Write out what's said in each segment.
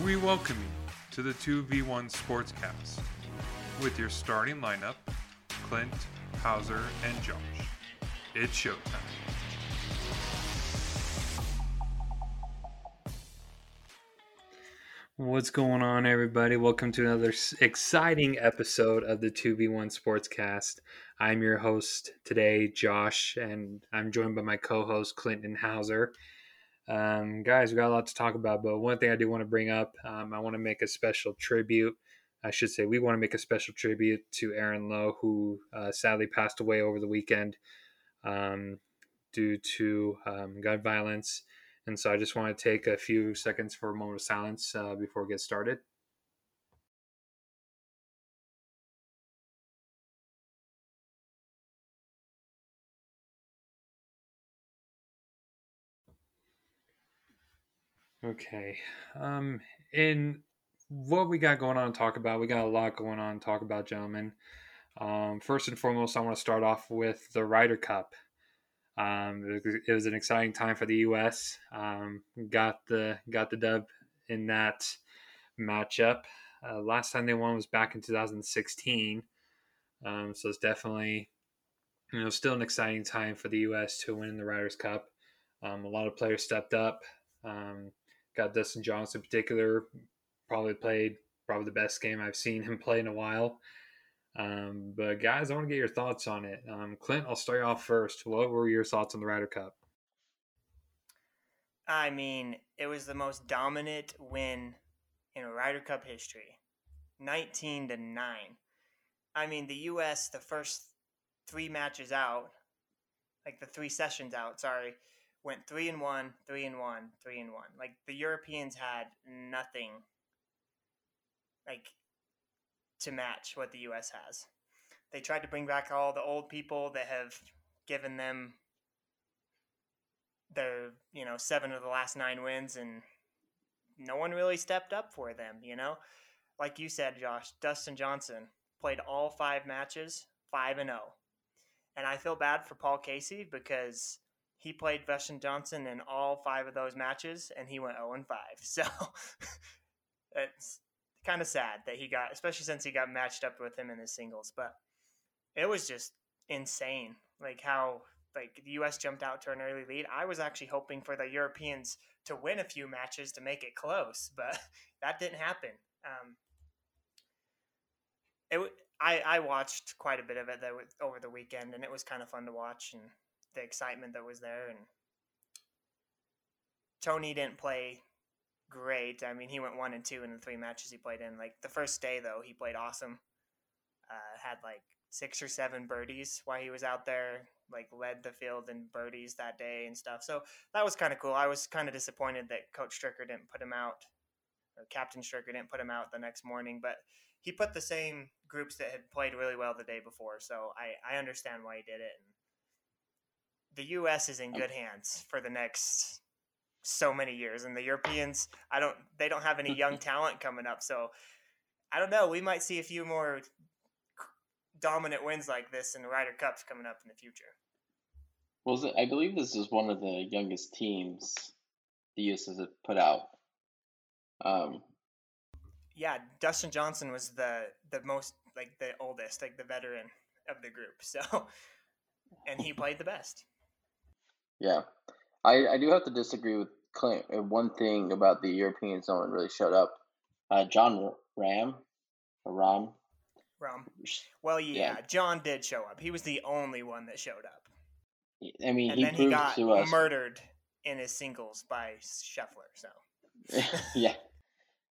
We welcome you to the 2v1 Sportscast with your starting lineup Clint, Houser, and Josh. It's showtime. What's going on, everybody? Welcome to another exciting episode of the 2v1 Sportscast. I'm your host today, Josh, and I'm joined by my co host, Clinton Houser. Um, guys, we got a lot to talk about, but one thing I do want to bring up, um, I want to make a special tribute. I should say, we want to make a special tribute to Aaron Lowe, who uh, sadly passed away over the weekend um, due to um, gun violence. And so I just want to take a few seconds for a moment of silence uh, before we get started. Okay. Um, in what we got going on to talk about, we got a lot going on to talk about, gentlemen. Um, first and foremost, I want to start off with the Ryder Cup. Um, it, was, an exciting time for the U.S. Um, got the got the dub in that matchup. Uh, last time they won was back in 2016. Um, so it's definitely you know still an exciting time for the U.S. to win the Ryders Cup. Um, a lot of players stepped up. Um, got Dustin Johnson in particular, probably played probably the best game I've seen him play in a while. Um, but guys, I want to get your thoughts on it. Um, Clint, I'll start you off first. What were your thoughts on the Ryder Cup? I mean, it was the most dominant win in Ryder Cup history. 19 to 9. I mean, the US the first 3 matches out, like the 3 sessions out, sorry, went 3 and 1, 3 and 1, 3 and 1. Like the Europeans had nothing like to match what the US has. They tried to bring back all the old people that have given them their, you know, seven of the last nine wins and no one really stepped up for them, you know? Like you said, Josh, Dustin Johnson played all five matches, 5 and 0. And I feel bad for Paul Casey because he played Dustin Johnson in all five of those matches and he went 0 and 5. So it's kind of sad that he got, especially since he got matched up with him in his singles. But it was just insane, like how like the U.S. jumped out to an early lead. I was actually hoping for the Europeans to win a few matches to make it close, but that didn't happen. Um, it I I watched quite a bit of it that over the weekend, and it was kind of fun to watch and the excitement that was there. And Tony didn't play great. I mean, he went one and two in the three matches he played in. Like the first day, though, he played awesome. Uh, had like six or seven birdies while he was out there. Like led the field in birdies that day and stuff. So that was kind of cool. I was kind of disappointed that Coach Stricker didn't put him out, or Captain Stricker didn't put him out the next morning. But he put the same groups that had played really well the day before. So I I understand why he did it. And the U.S. is in good hands for the next so many years and the europeans i don't they don't have any young talent coming up so i don't know we might see a few more dominant wins like this in the ryder cups coming up in the future well i believe this is one of the youngest teams the us has put out um, yeah dustin johnson was the the most like the oldest like the veteran of the group so and he played the best yeah I, I do have to disagree with Clint. One thing about the Europeans, no one really showed up. Uh, Jon Rahm, or Rahm. Rahm. Well, yeah, yeah, Jon did show up. He was the only one that showed up. I mean, and he then he got murdered in his singles by Scheffler. So. yeah,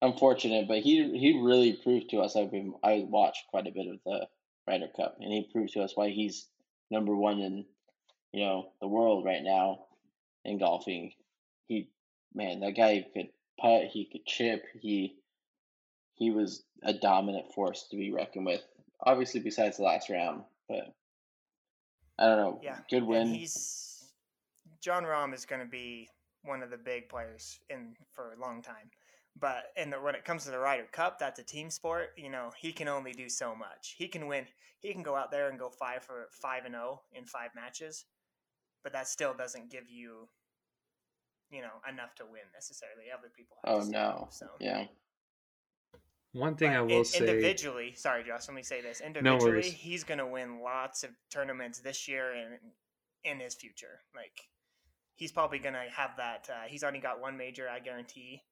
unfortunate, but he he really proved to us. I've been I watched quite a bit of the Ryder Cup, and he proved to us why he's number one in you know the world right now in golfing. He, man, that guy could putt. He could chip. He he was a dominant force to be reckoned with. Obviously, besides the last round, but I don't know. Yeah, good win. And he's Jon Rahm is going to be one of the big players in for a long time. But in the, when it comes to the Ryder Cup, that's a team sport. You know, he can only do so much. He can win. He can go out there and go five for five and zero in five matches, but that still doesn't give you you know enough to win necessarily. Other people. Have oh no! Up, so yeah. One thing but I will in, say individually, sorry, Josh, let me say this. Individually, no he's going to win lots of tournaments this year and in his future. Like he's probably going to have that. Uh, he's already got one major, I guarantee.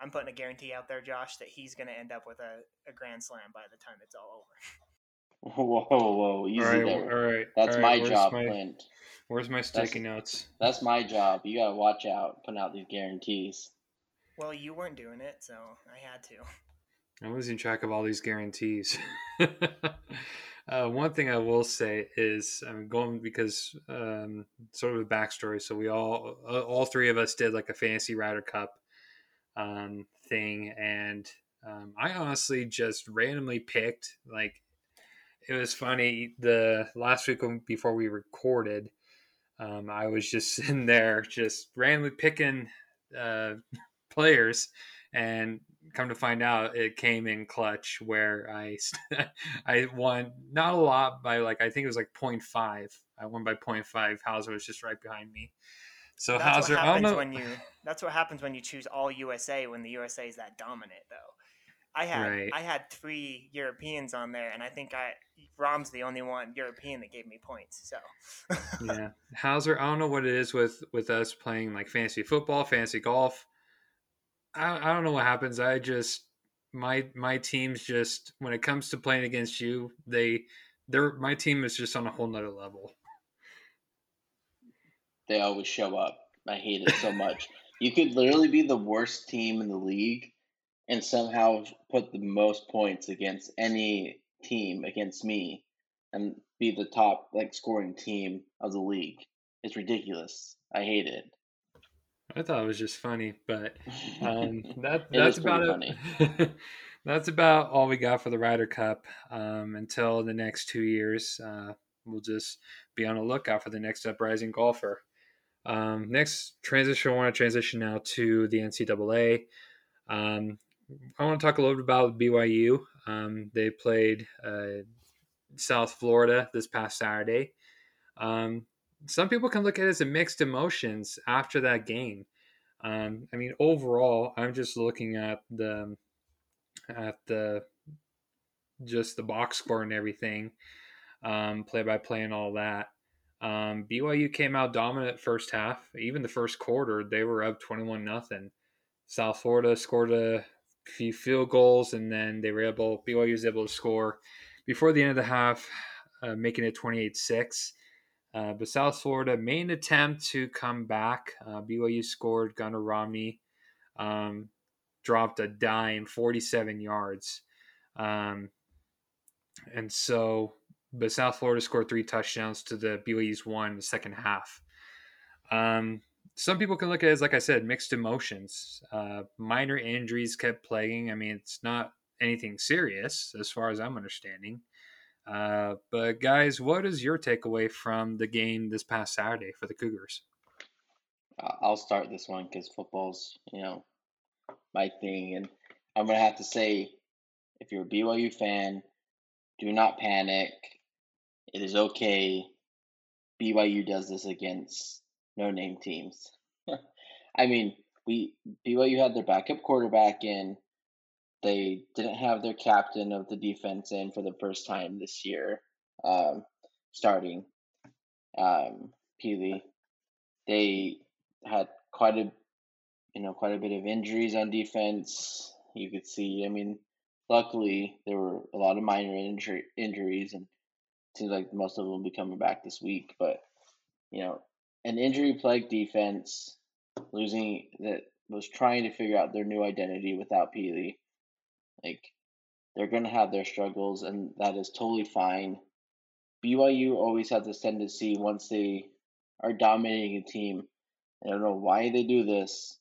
I'm putting a guarantee out there, Josh, that he's going to end up with a, a grand slam by the time it's all over. Whoa, whoa, whoa easy all right, there. All right, that's all right, my job, my, Clint. Where's my sticky that's, notes? That's my job. You gotta watch out putting out these guarantees. Well, you weren't doing it, so I had to. I'm losing track of all these guarantees. uh, one thing I will say is I'm going because um, sort of a backstory. So we all, uh, all three of us did like a fantasy Ryder Cup um, thing, and um, I honestly just randomly picked like it was funny the last week before we recorded. Um, I was just sitting there, just randomly picking uh, players, and come to find out it came in clutch where I I won not a lot by like I think it was like 0.5. I won by 0.5. Houser was just right behind me. So that's Houser, what happens when you that's what happens when you choose all USA when the USA is that dominant though. I had right. I had three Europeans on there, and I think I Rahm's the only one European that gave me points. So yeah, Houser, I don't know what it is with with us playing like fantasy football, fantasy golf. I, I don't know what happens. I just my my team's just when it comes to playing against you, they they're my team is just on a whole nother level. They always show up. I hate it so much. you could literally be the worst team in the league and somehow put the most points against any team against me and be the top like scoring team of the league. It's ridiculous. I hate it. I thought it was just funny, but um, that that's about it. that's about all we got for the Ryder Cup um, until the next two years. Uh, we'll just be on a lookout for the next uprising golfer. Um, next transition, I want to transition now to the NCAA. Um, I want to talk a little bit about BYU. Um, they played uh, South Florida this past Saturday. Um, some people can look at it as a mixed emotions after that game. Um, I mean, overall, I'm just looking at the at the just the box score and everything, um, play by play and all that. Um, BYU came out dominant first half. Even the first quarter, they were up 21 nothing. South Florida scored a few field goals, and then they were able. BYU was able to score before the end of the half, uh, making it 28 6. Uh, but South Florida main attempt to come back. Uh, BYU scored. Gunnar Romney um, dropped a dime, 47 yards. Um, and so, but South Florida scored three touchdowns to the BYU's one in the second half. Um, some people can look at it as, like I said, mixed emotions. Uh, minor injuries kept plaguing. I mean, it's not anything serious as far as I'm understanding. Uh, but guys, what is your takeaway from the game this past Saturday for the Cougars? I'll start this one because football's you know my thing, and I'm gonna have to say, if you're a BYU fan, do not panic. It is okay. BYU does this against no name teams. I mean, we BYU had their backup quarterback in. They didn't have their captain of the defense in for the first time this year, um, starting um, Pili. They had quite a, you know, quite a bit of injuries on defense. You could see. I mean, luckily there were a lot of minor injury injuries, and it seems like most of them will be coming back this week. But you know, an injury plagued defense, losing that was trying to figure out their new identity without Pili. Like they're going to have their struggles, and that is totally fine. BYU always has this tendency once they are dominating a team. I don't know why they do this.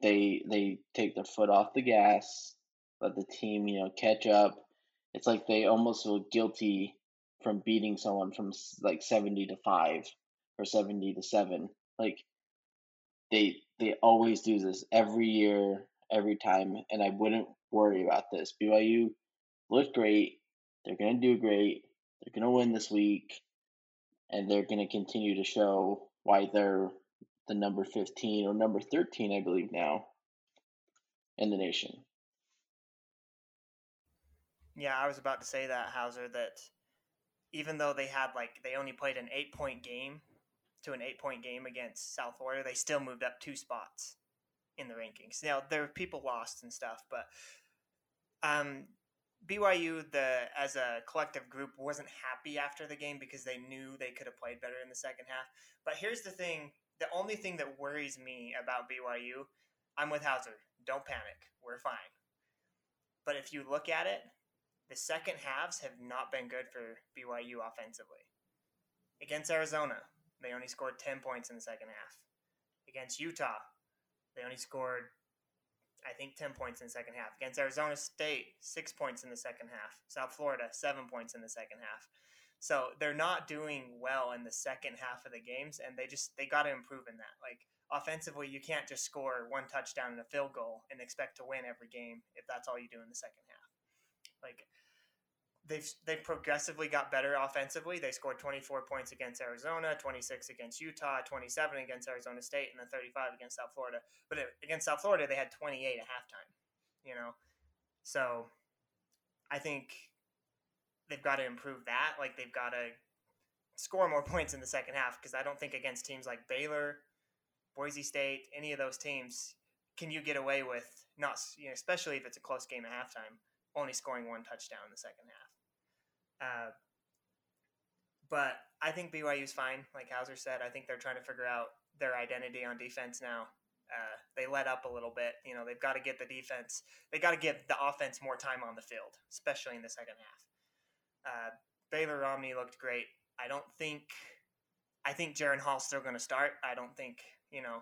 They they take their foot off the gas, let the team you know catch up. It's like they almost feel guilty from beating someone from like seventy to five or seventy to seven. Like they they always do this every year, every time, and I wouldn't worry about this. BYU look great. They're going to do great. They're going to win this week. And they're going to continue to show why they're the number 15 or number 13, I believe now, in the nation. Yeah, I was about to say that, Houser, that even though they had like they only played an eight point game to an eight point game against South Florida, they still moved up two spots in the rankings. Now there were people lost and stuff, but um, BYU the as a collective group wasn't happy after the game because they knew they could have played better in the second half. But here's the thing: the only thing that worries me about BYU, I'm with Houser. Don't panic. We're fine. But if you look at it, the second halves have not been good for BYU offensively. Against Arizona, they only scored 10 points in the second half. Against Utah, they only scored, I think, 10 points in the second half. Against Arizona State, six points in the second half. South Florida, seven points in the second half. So they're not doing well in the second half of the games, and they just they got to improve in that. Like offensively, you can't just score one touchdown and a field goal and expect to win every game if that's all you do in the second half. Like they've they've progressively got better offensively. They scored 24 points against Arizona, 26 against Utah, 27 against Arizona State, and then 35 against South Florida. But against South Florida, they had 28 at halftime. You know, so I think they've got to improve that. Like they've got to score more points in the second half because I don't think against teams like Baylor, Boise State, any of those teams, can you get away with not, you know, especially if it's a close game at halftime, only scoring one touchdown in the second half. Uh, but I think BYU's fine. Like Houser said, I think they're trying to figure out their identity on defense now. Uh, they let up a little bit. You know, they've got to get the defense. They got to give the offense more time on the field, especially in the second half. Uh, Baylor Romney looked great. I don't think. I think Jaren Hall's still going to start. I don't think you know.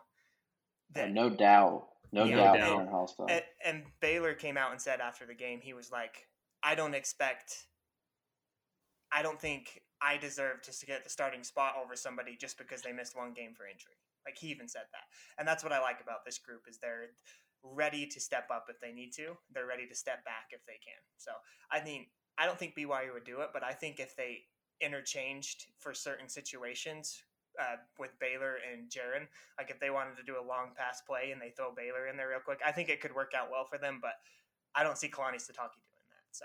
That, no doubt. No yeah, doubt. Hall. And, and Baylor came out and said after the game, he was like, "I don't expect I don't think I deserve to get the starting spot over somebody just because they missed one game for injury. Like he even said that. And that's what I like about this group is they're ready to step up if they need to. They're ready to step back if they can. So I mean, I don't think BYU would do it, but I think if they interchanged for certain situations uh, with Baylor and Jaren, like if they wanted to do a long pass play and they throw Baylor in there real quick, I think it could work out well for them. But I don't see Kalani Sitake doing that. So.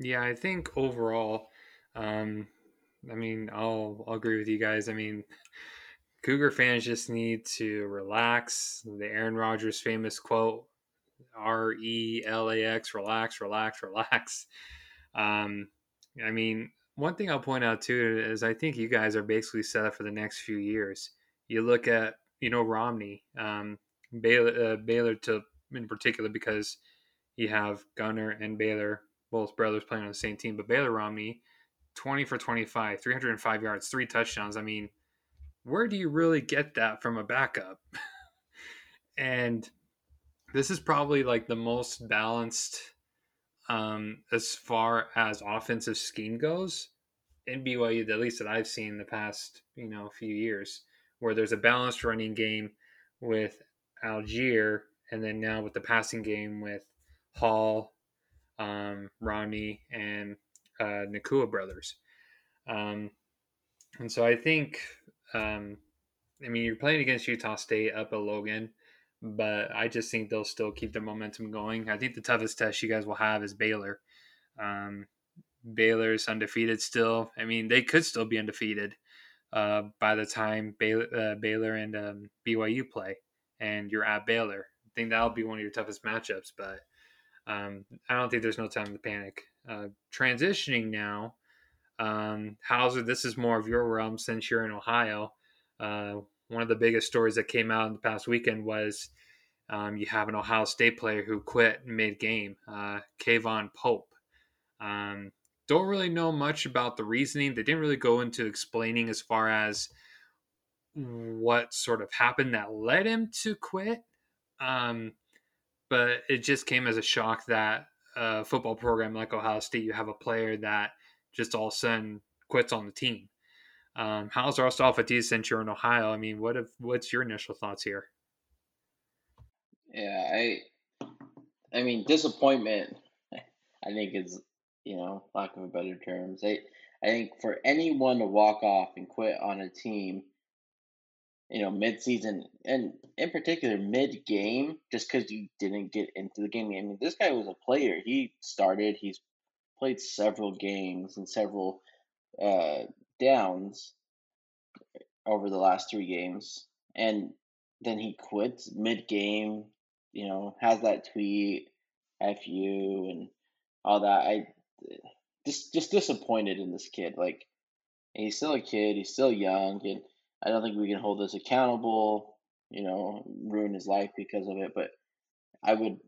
Yeah, I think overall, um, I mean, I'll, I'll agree with you guys. I mean, Cougar fans just need to relax. The Aaron Rodgers famous quote, R E L A X, relax, relax, relax. Um, I mean, one thing I'll point out too is I think you guys are basically set up for the next few years. You look at, you know, Romney, um, Baylor, uh, Baylor to in particular because you have Gunnar and Baylor both brothers playing on the same team. But Baylor Romney, 20 for 25, 305 yards, three touchdowns. I mean, where do you really get that from a backup? and this is probably like the most balanced um, as far as offensive scheme goes in BYU, at least that I've seen in the past, you know, few years, where there's a balanced running game with Allgeier and then now with the passing game with Hall, um, Romney, and uh, Nacua brothers. Um, and so I think, um, I mean, you're playing against Utah State up at Logan, but I just think they'll still keep their momentum going. I think the toughest test you guys will have is Baylor. Um, Baylor's undefeated still. I mean, they could still be undefeated uh, by the time Baylor, uh, Baylor and um, BYU play, and you're at Baylor. I think that'll be one of your toughest matchups, but um, I don't think there's no time to panic. Uh, transitioning now, um, Houser, this is more of your realm since you're in Ohio. Uh, one of the biggest stories that came out in the past weekend was um, you have an Ohio State player who quit mid game, uh, K'Vaughan Pope. Um, don't really know much about the reasoning. They didn't really go into explaining as far as what sort of happened that led him to quit. Um, but it just came as a shock that a football program like Ohio State, you have a player that just all of a sudden quits on the team. Um, how's our stuff at D since you're in Ohio? I mean, what if, what's your initial thoughts here? Yeah, I, I mean, disappointment. I think is you know, lack of better terms. I, I think for anyone to walk off and quit on a team, you know, mid-season and in particular mid-game, just because you didn't get into the game. I mean, this guy was a player. He started. He's played several games and several uh, downs over the last three games, and then he quits mid-game. You know, has that tweet, "F you" and all that. I just just disappointed in this kid. Like, he's still a kid. He's still young, and I don't think we can hold this accountable. You know, ruin his life because of it. But I would.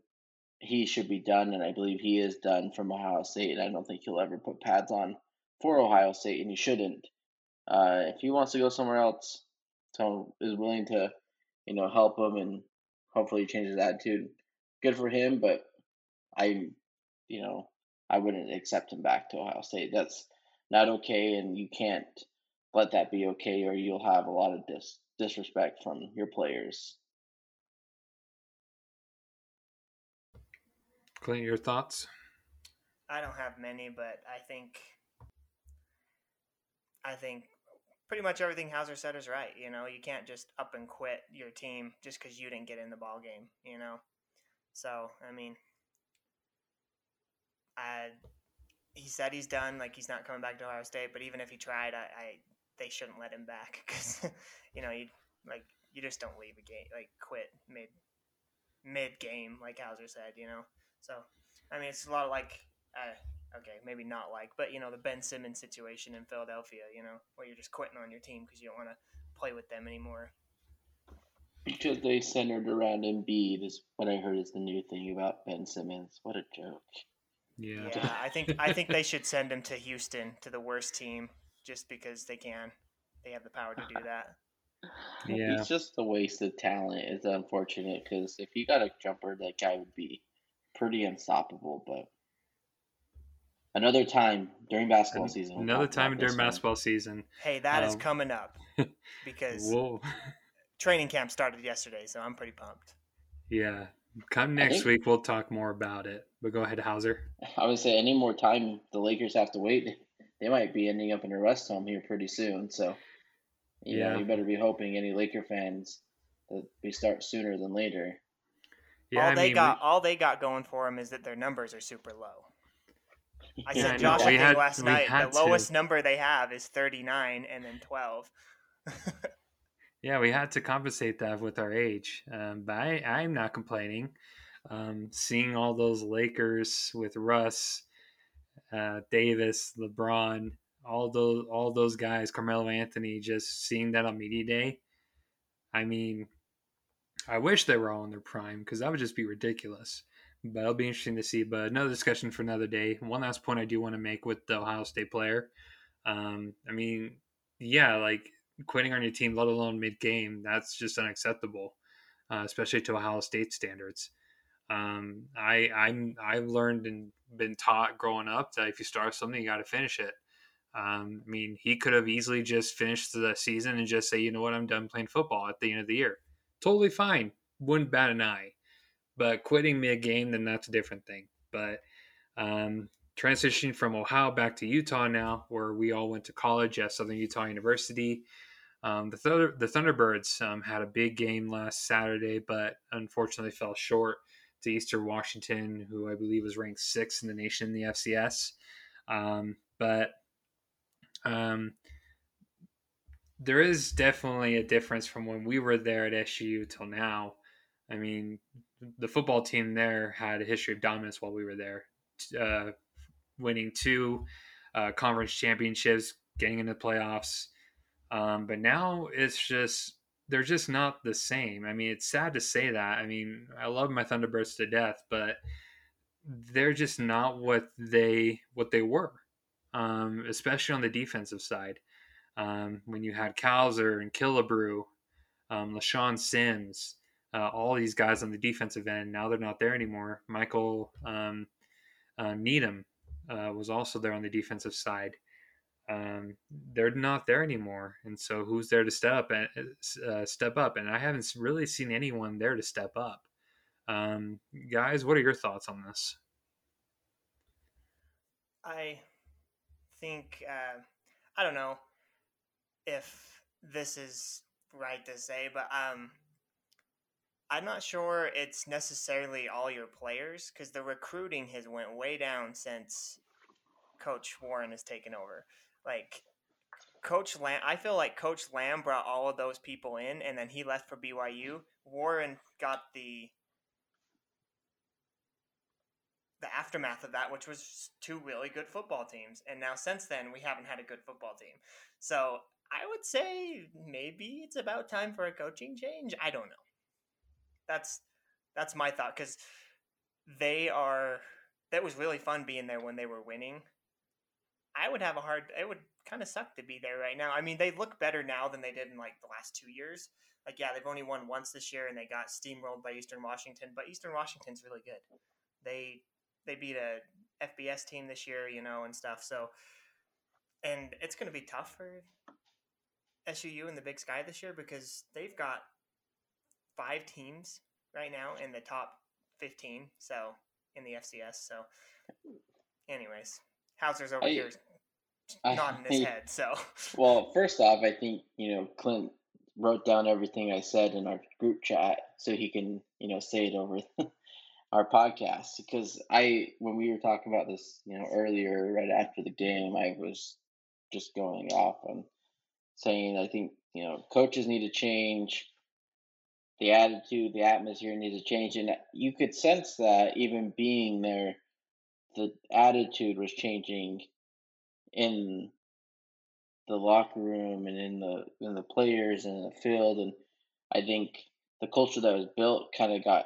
He should be done, and I believe he is done from Ohio State. And I don't think he'll ever put pads on for Ohio State, and he shouldn't. Uh, if he wants to go somewhere else, Tone is willing to, you know, help him and hopefully change his attitude. Good for him, but I, you know, I wouldn't accept him back to Ohio State. That's not okay, and you can't let that be okay, or you'll have a lot of dis- disrespect from your players. Clint, your thoughts? I don't have many, but I think I think pretty much everything Houser said is right. You know, you can't just up and quit your team just because you didn't get in the ball game. You know, so I mean, I he said he's done. Like he's not coming back to Ohio State. But even if he tried, I, I they shouldn't let him back because you know you like you just don't leave a game like quit mid mid game like Houser said. You know, so I mean it's a lot of like. Uh, okay, maybe not like, but you know the Ben Simmons situation in Philadelphia, you know, where you're just quitting on your team because you don't want to play with them anymore. Because they centered around Embiid is what I heard is the new thing about Ben Simmons. What a joke. Yeah. Yeah, I think I think they should send him to Houston to the worst team just because they can. They have the power to do that. Yeah. He's just a waste of talent. It's unfortunate because if he got a jumper, that guy would be pretty unstoppable. But another time during basketball season. we'll Another time during one. basketball season. Hey, that is Um, coming up because Whoa. training camp started yesterday, so I'm pretty pumped. Yeah. Come next think- week, we'll talk more about it. But go ahead, Houser. I would say any more time the Lakers have to wait, they might be ending up in a rest home here pretty soon. So, you Yeah. know, you better be hoping any Laker fans that we start sooner than later. Yeah, all I they mean, got, all they got going for them is that their numbers are super low. I Yeah, said I. Josh We I think had- last we night had the to. lowest number they have is 39 and then 12. Yeah, we had to compensate that with our age. Um, but I, I'm not complaining. Um, seeing all those Lakers with Russ, uh, Davis, LeBron, all those all those guys, Carmelo Anthony, just seeing that on media day. I mean, I wish they were all in their prime because that would just be ridiculous. But it'll be interesting to see. But another discussion for another day. One last point I do want to make with the Ohio State player. Um, I mean, yeah, like quitting on your team, let alone mid game, that's just unacceptable, uh, especially to Ohio State standards. Um, I I'm I've learned and been taught growing up that if you start something, you got to finish it. Um, I mean, he could have easily just finished the season and just say, you know what, I'm done playing football at the end of the year. Totally fine, wouldn't bat an eye. But quitting mid game, then that's a different thing. But um, transitioning from Ohio back to Utah now, where we all went to college at Southern Utah University. Um, the, Thunder, the Thunderbirds um, had a big game last Saturday, but unfortunately fell short to Eastern Washington, who I believe was ranked sixth in the nation in the FCS. Um, but um, there is definitely a difference from when we were there at SU till now. I mean, the football team there had a history of dominance while we were there, uh, winning two uh, conference championships, getting into the playoffs. Um, but now it's just they're just not the same. I mean, it's sad to say that. I mean, I love my Thunderbirds to death, but they're just not what they what they were, um, especially on the defensive side. Um, when you had Cowser and Killebrew, um, LeShaun Sims, uh, all these guys on the defensive end, now they're not there anymore. Michael um, uh, Needham uh, was also there on the defensive side. Um, they're not there anymore, and so who's there to step up and uh, step up? And I haven't really seen anyone there to step up. Um, guys, what are your thoughts on this? I think uh, I don't know if this is right to say, but um, I'm not sure it's necessarily all your players because the recruiting has went way down since Coach Warren has taken over. Like Coach Lamb, I feel like Coach Lamb brought all of those people in, and then he left for BYU. Warren got the the aftermath of that, which was two really good football teams, and now since then we haven't had a good football team. So I would say maybe it's about time for a coaching change. I don't know. That's that's my thought because they are. That was really fun being there when they were winning. I would have a hard. It would kind of suck to be there right now. I mean, they look better now than they did in like the last two years. Like, yeah, they've only won once this year, and they got steamrolled by Eastern Washington. But Eastern Washington's really good. They they beat a FBS team this year, you know, and stuff. So, and it's going to be tough for SUU in the Big Sky this year because they've got five teams right now in the top 15. So in the FCS. So, anyways, Houser's over I- here I- nodding his head. So, Well, first off, I think you know Clint wrote down everything I said in our group chat so he can you know say it over our podcast. Because I when we were talking about this you know earlier right after the game I was just going off on saying I think you know coaches need to change. The attitude the atmosphere needs to change. And you could sense that even being there the attitude was changing in the locker room and in the in the players and the field and I think the culture that was built kind of got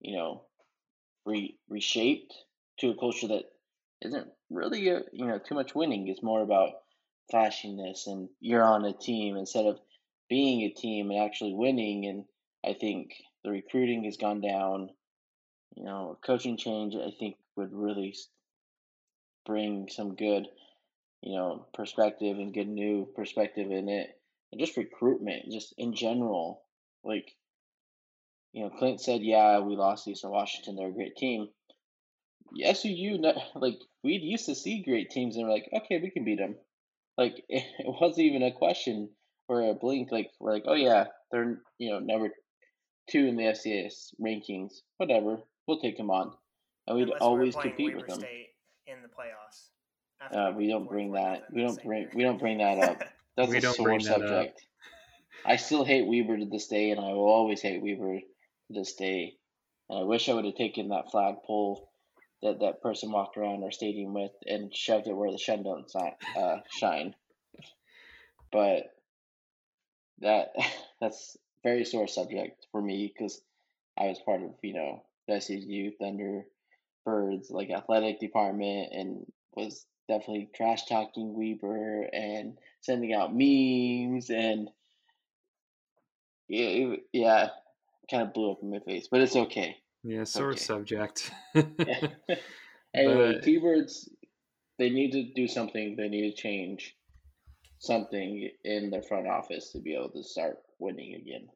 you know re, reshaped to a culture that isn't really uh you know too much winning. It's more about flashiness and you're on a team instead of being a team and actually winning and I think the recruiting has gone down you know coaching change I think would really bring some good you know, perspective and good new perspective in it, and just recruitment, just in general. Like, you know, Clint said, "Yeah, we lost Eastern Washington. They're a great team." SUU, like we used to see great teams, and we're like, "Okay, we can beat them." Like it wasn't even a question or a blink. Like we're like, "Oh yeah, they're you know number two in the FCS rankings. Whatever, we'll take them on." And we'd unless we were always compete Weber with them. State in the playoffs. after Uh, we beat don't bring that. We don't bring. year. We don't bring that up. That's We a don't sore bring subject. I still hate Weber to this day, and I will always hate Weber to this day. And I wish I would have taken that flagpole that that person walked around our stadium with and shoved it where the sun don't si- uh, shine. But that that's very sore subject for me because I was part of you know the SU Thunder Birds like athletic department and was definitely trash talking Weber and sending out memes and yeah, it, yeah, kind of blew up in my face, but it's okay. Yeah, sore Okay. subject. anyway, But- T-Birds, they need to do something. They need to change something in their front office to be able to start winning again.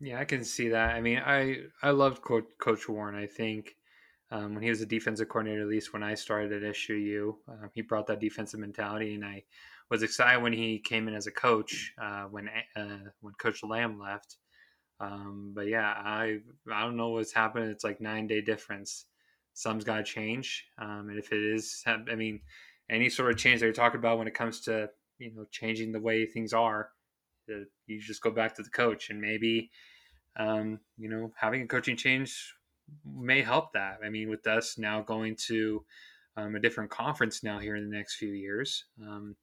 Yeah, I can see that. I mean, I I loved Coach, Coach Warren. I think um, when he was a defensive coordinator, at least when I started at SUU, um, he brought that defensive mentality, and I was excited when he came in as a coach uh, when uh, when Coach Lamb left. Um, but yeah, I I don't know what's happening. It's like nine day difference. Some's got to change, um, and if it is, I mean, any sort of change that you're talking about when it comes to you know changing the way things are, uh, you just go back to the coach and maybe um, you know having a coaching change may help that i mean with us now going to um, a different conference now here in the next few years um,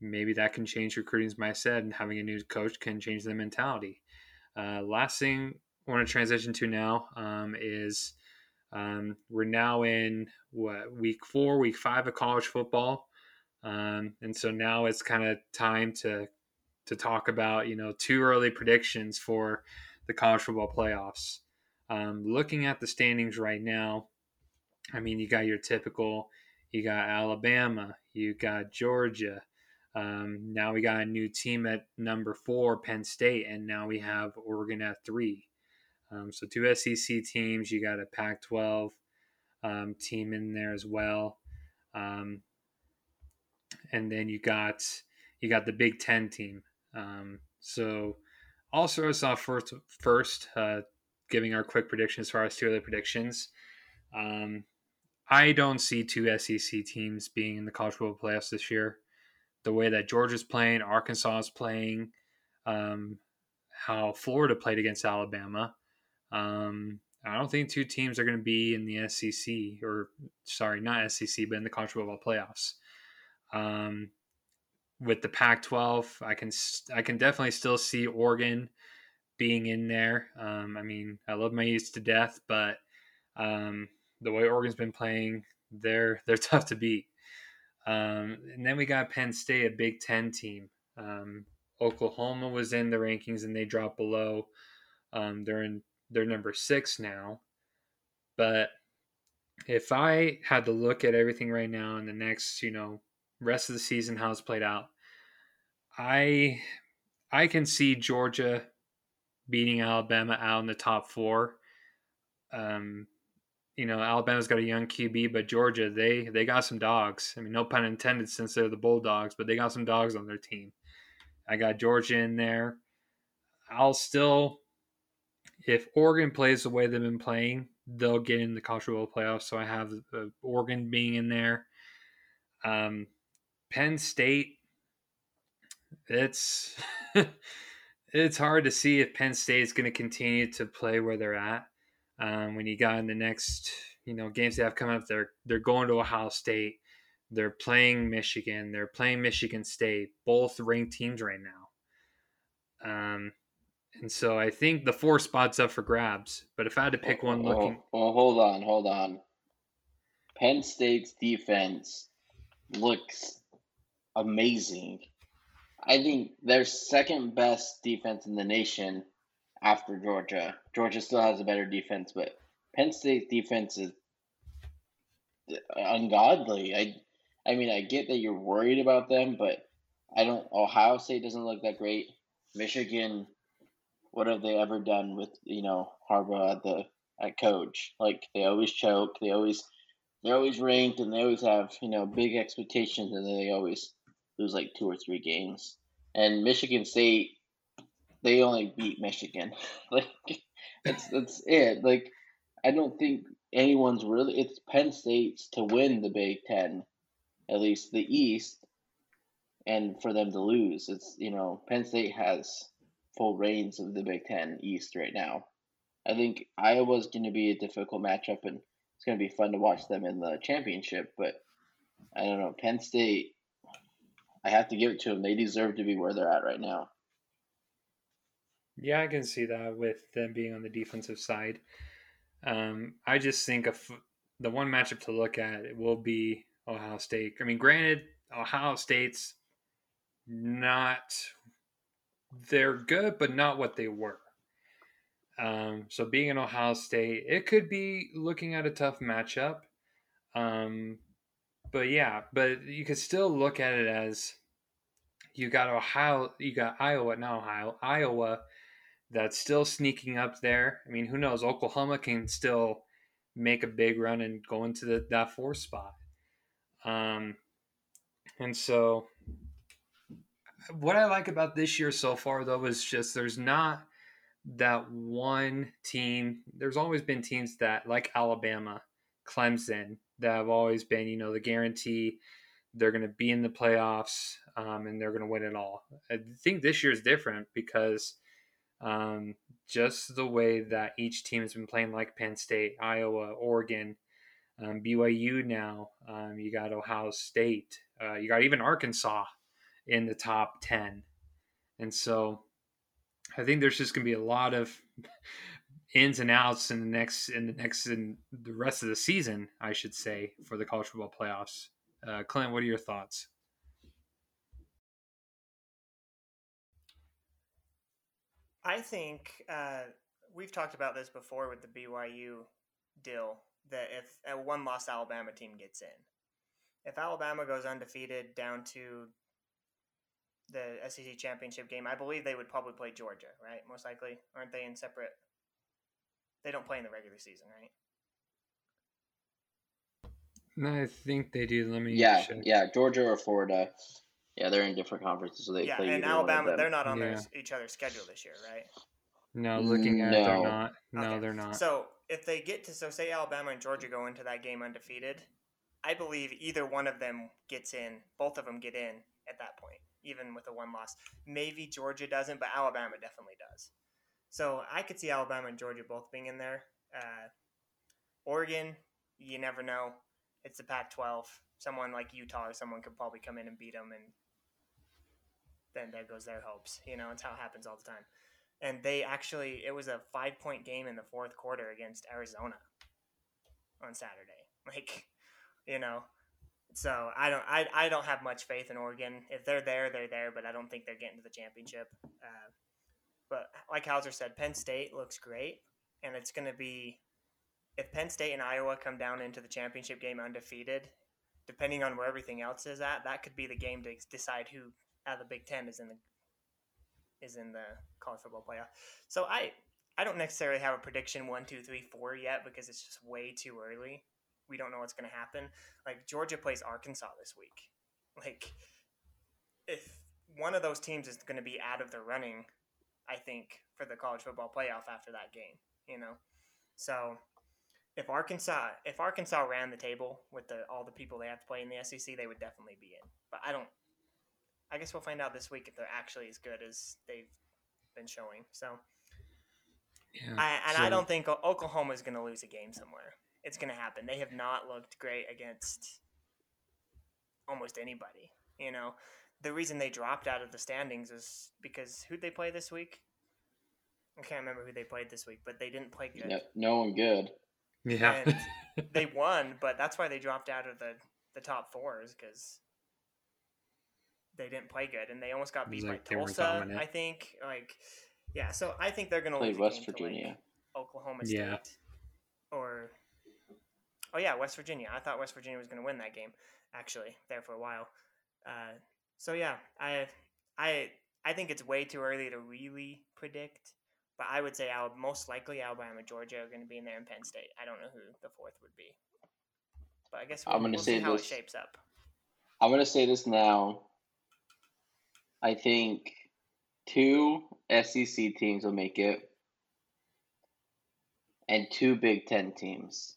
maybe that can change recruiting as i said and having a new coach can change the mentality uh, last thing i want to transition to now um, is um, we're now in what week four week five of college football um, and so now it's kind of time to to talk about you know two early predictions for the college football playoffs. Um, looking at the standings right now, I mean, you got your typical, you got Alabama, you got Georgia. Um, now we got a new team at number four, Penn State, and now we have Oregon at three. Um, so two SEC teams. You got a Pac-12 um, team in there as well. Um, and then you got you got the Big Ten team. Um, so I'll start us off first. First, uh, giving our quick predictions as far as two other predictions. Um, I don't see two SEC teams being in the college football playoffs this year. The way that Georgia's playing, Arkansas is playing, um, how Florida played against Alabama. Um, I don't think two teams are going to be in the SEC or sorry, not SEC, but in the college football playoffs. Um, with the Pac-12, I can I can definitely still see Oregon being in there. Um, I mean, I love my East to death, but um, the way Oregon's been playing, they're they're tough to beat. Um, and then we got Penn State, a Big Ten team. Um, Oklahoma was in the rankings and they dropped below. Um, they're in they're number six now. But if I had to look at everything right now in the next, you know, rest of the season, how it's played out, I I can see Georgia beating Alabama out in the top four. Um, you know, Alabama's got a young QB, but Georgia they they got some dogs. I mean, no pun intended, since they're the Bulldogs, but they got some dogs on their team. I got Georgia in there. I'll still, if Oregon plays the way they've been playing, they'll get in the college football playoffs. So I have uh, Oregon being in there. Um, Penn State, it's it's hard to see if Penn State is going to continue to play where they're at. Um, when you got in the next, you know, games they have coming up, they're they're going to Ohio State, they're playing Michigan, they're playing Michigan State, both ranked teams right now. Um, and so I think the four spots up for grabs. But if I had to pick one, looking, well, well hold on, hold on. Penn State's defense looks amazing. I think their second best defense in the nation after Georgia. Georgia still has a better defense, but Penn State's defense is ungodly. I I mean, I get that you're worried about them, but I don't Ohio State doesn't look that great. Michigan what have they ever done with, you know, Harbaugh at the at coach? Like they always choke, they always they're always ranked and they always have, you know, big expectations and they always lose like two or three games. And Michigan State they only beat Michigan. like that's that's it. Like I don't think anyone's really it's Penn State's to win the Big Ten, at least the East, and for them to lose. It's you know, Penn State has full reins of the Big Ten East right now. I think Iowa's gonna be a difficult matchup and it's gonna be fun to watch them in the championship, but I don't know, Penn State I have to give it to them. They deserve to be where they're at right now. Yeah, I can see that with them being on the defensive side. Um, I just think of the one matchup to look at will be Ohio State. I mean, granted, Ohio State's not they're good, but not what they were. Um, so being in Ohio State, it could be looking at a tough matchup. Um, but yeah, but you could still look at it as you got Ohio, you got Iowa, not Ohio, Iowa that's still sneaking up there. I mean, who knows? Oklahoma can still make a big run and go into the, that four spot. Um, and so, what I like about this year so far, though, is just there's not that one team. There's always been teams that, like Alabama, Clemson, that have always been, you know, the guarantee they're going to be in the playoffs um, and they're going to win it all. I think this year is different because um, just the way that each team has been playing, like Penn State, Iowa, Oregon, um, BYU now, um, you got Ohio State, uh, you got even Arkansas in the top 10. And so I think there's just going to be a lot of ins and outs in the next, in the next, in the rest of the season, I should say, for the college football playoffs. Uh, Clint, what are your thoughts? I think uh, we've talked about this before with the BYU deal that if a one loss Alabama team gets in, if Alabama goes undefeated down to the SEC championship game, I believe they would probably play Georgia, right? Most likely, aren't they in separate? They don't play in the regular season, right? No, I think they do. Let me. Yeah, check. yeah, Georgia or Florida. Yeah, they're in different conferences, so they yeah, play and either one of Alabama, them. they're not on their, each other's schedule this year, right? No, looking at it, they're not. No, Okay. they're not. So if they get to, so say Alabama and Georgia go into that game undefeated, I believe either one of them gets in. Both of them get in at that point, even with a one loss. Maybe Georgia doesn't, but Alabama definitely does. So I could see Alabama and Georgia both being in there. Uh, Oregon, you never know. It's the Pac-12. Someone like Utah or someone could probably come in and beat them, and then there goes their hopes. You know, it's how it happens all the time and they actually it was a five point game in the fourth quarter against Arizona on Saturday. Like, you know, so I don't I, I don't have much faith in Oregon. If they're there, they're there, but I don't think they're getting to the championship. Uh, but like Houser said, Penn State looks great, and it's going to be if Penn State and Iowa come down into the championship game undefeated, depending on where everything else is at, that could be the game to decide who out of the Big Ten is in the is in the college football playoff. So I I don't necessarily have a prediction one, two, three, four yet because it's just way too early. We don't know what's going to happen. Like Georgia plays Arkansas this week. Like if one of those teams is going to be out of the running, I think for the college football playoff after that game, you know. So if Arkansas if Arkansas ran the table with the all the people they have to play in the SEC, they would definitely be in. But I don't I guess we'll find out this week if they're actually as good as they've been showing. So, yeah. I, and so- I don't think Oklahoma is going to lose a game somewhere. It's going to happen. They have not looked great against almost anybody. You know, the reason they dropped out of the standings is because who'd they play this week? I can't remember who they played this week, but they didn't play good. No, no one good. Yeah. They won, but that's why they dropped out of the, the top fours because they didn't play good, and they almost got beat Like, by they Tulsa. I think, like, yeah. So I think they're going to play lose a West game to, like, Virginia. Oklahoma State, Yeah. or oh yeah, West Virginia. I thought West Virginia was going to win that game actually there for a while. Uh, so yeah, I I I think it's way too early to really predict, but I would say Al- most likely Alabama, Georgia are going to be in there, and Penn State. I don't know who the fourth would be, but I guess we'll, I'm gonna we'll say see how this. it shapes up. I'm gonna say this now. I think two SEC teams will make it, and two Big Ten teams.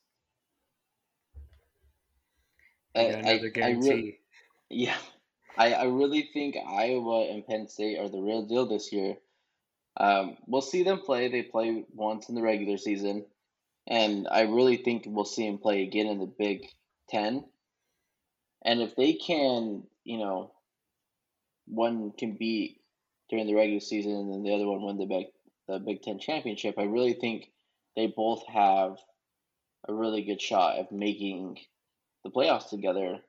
I, got I, another I guarantee. really, yeah, I, I really think Iowa and Penn State are the real deal this year. Um, we'll see them play. They play once in the regular season, and I really think we'll see them play again in the Big Ten. And if they can, you know, one can beat during the regular season and then the other one win the Big the Big Ten championship, I really think they both have a really good shot of making the playoffs together.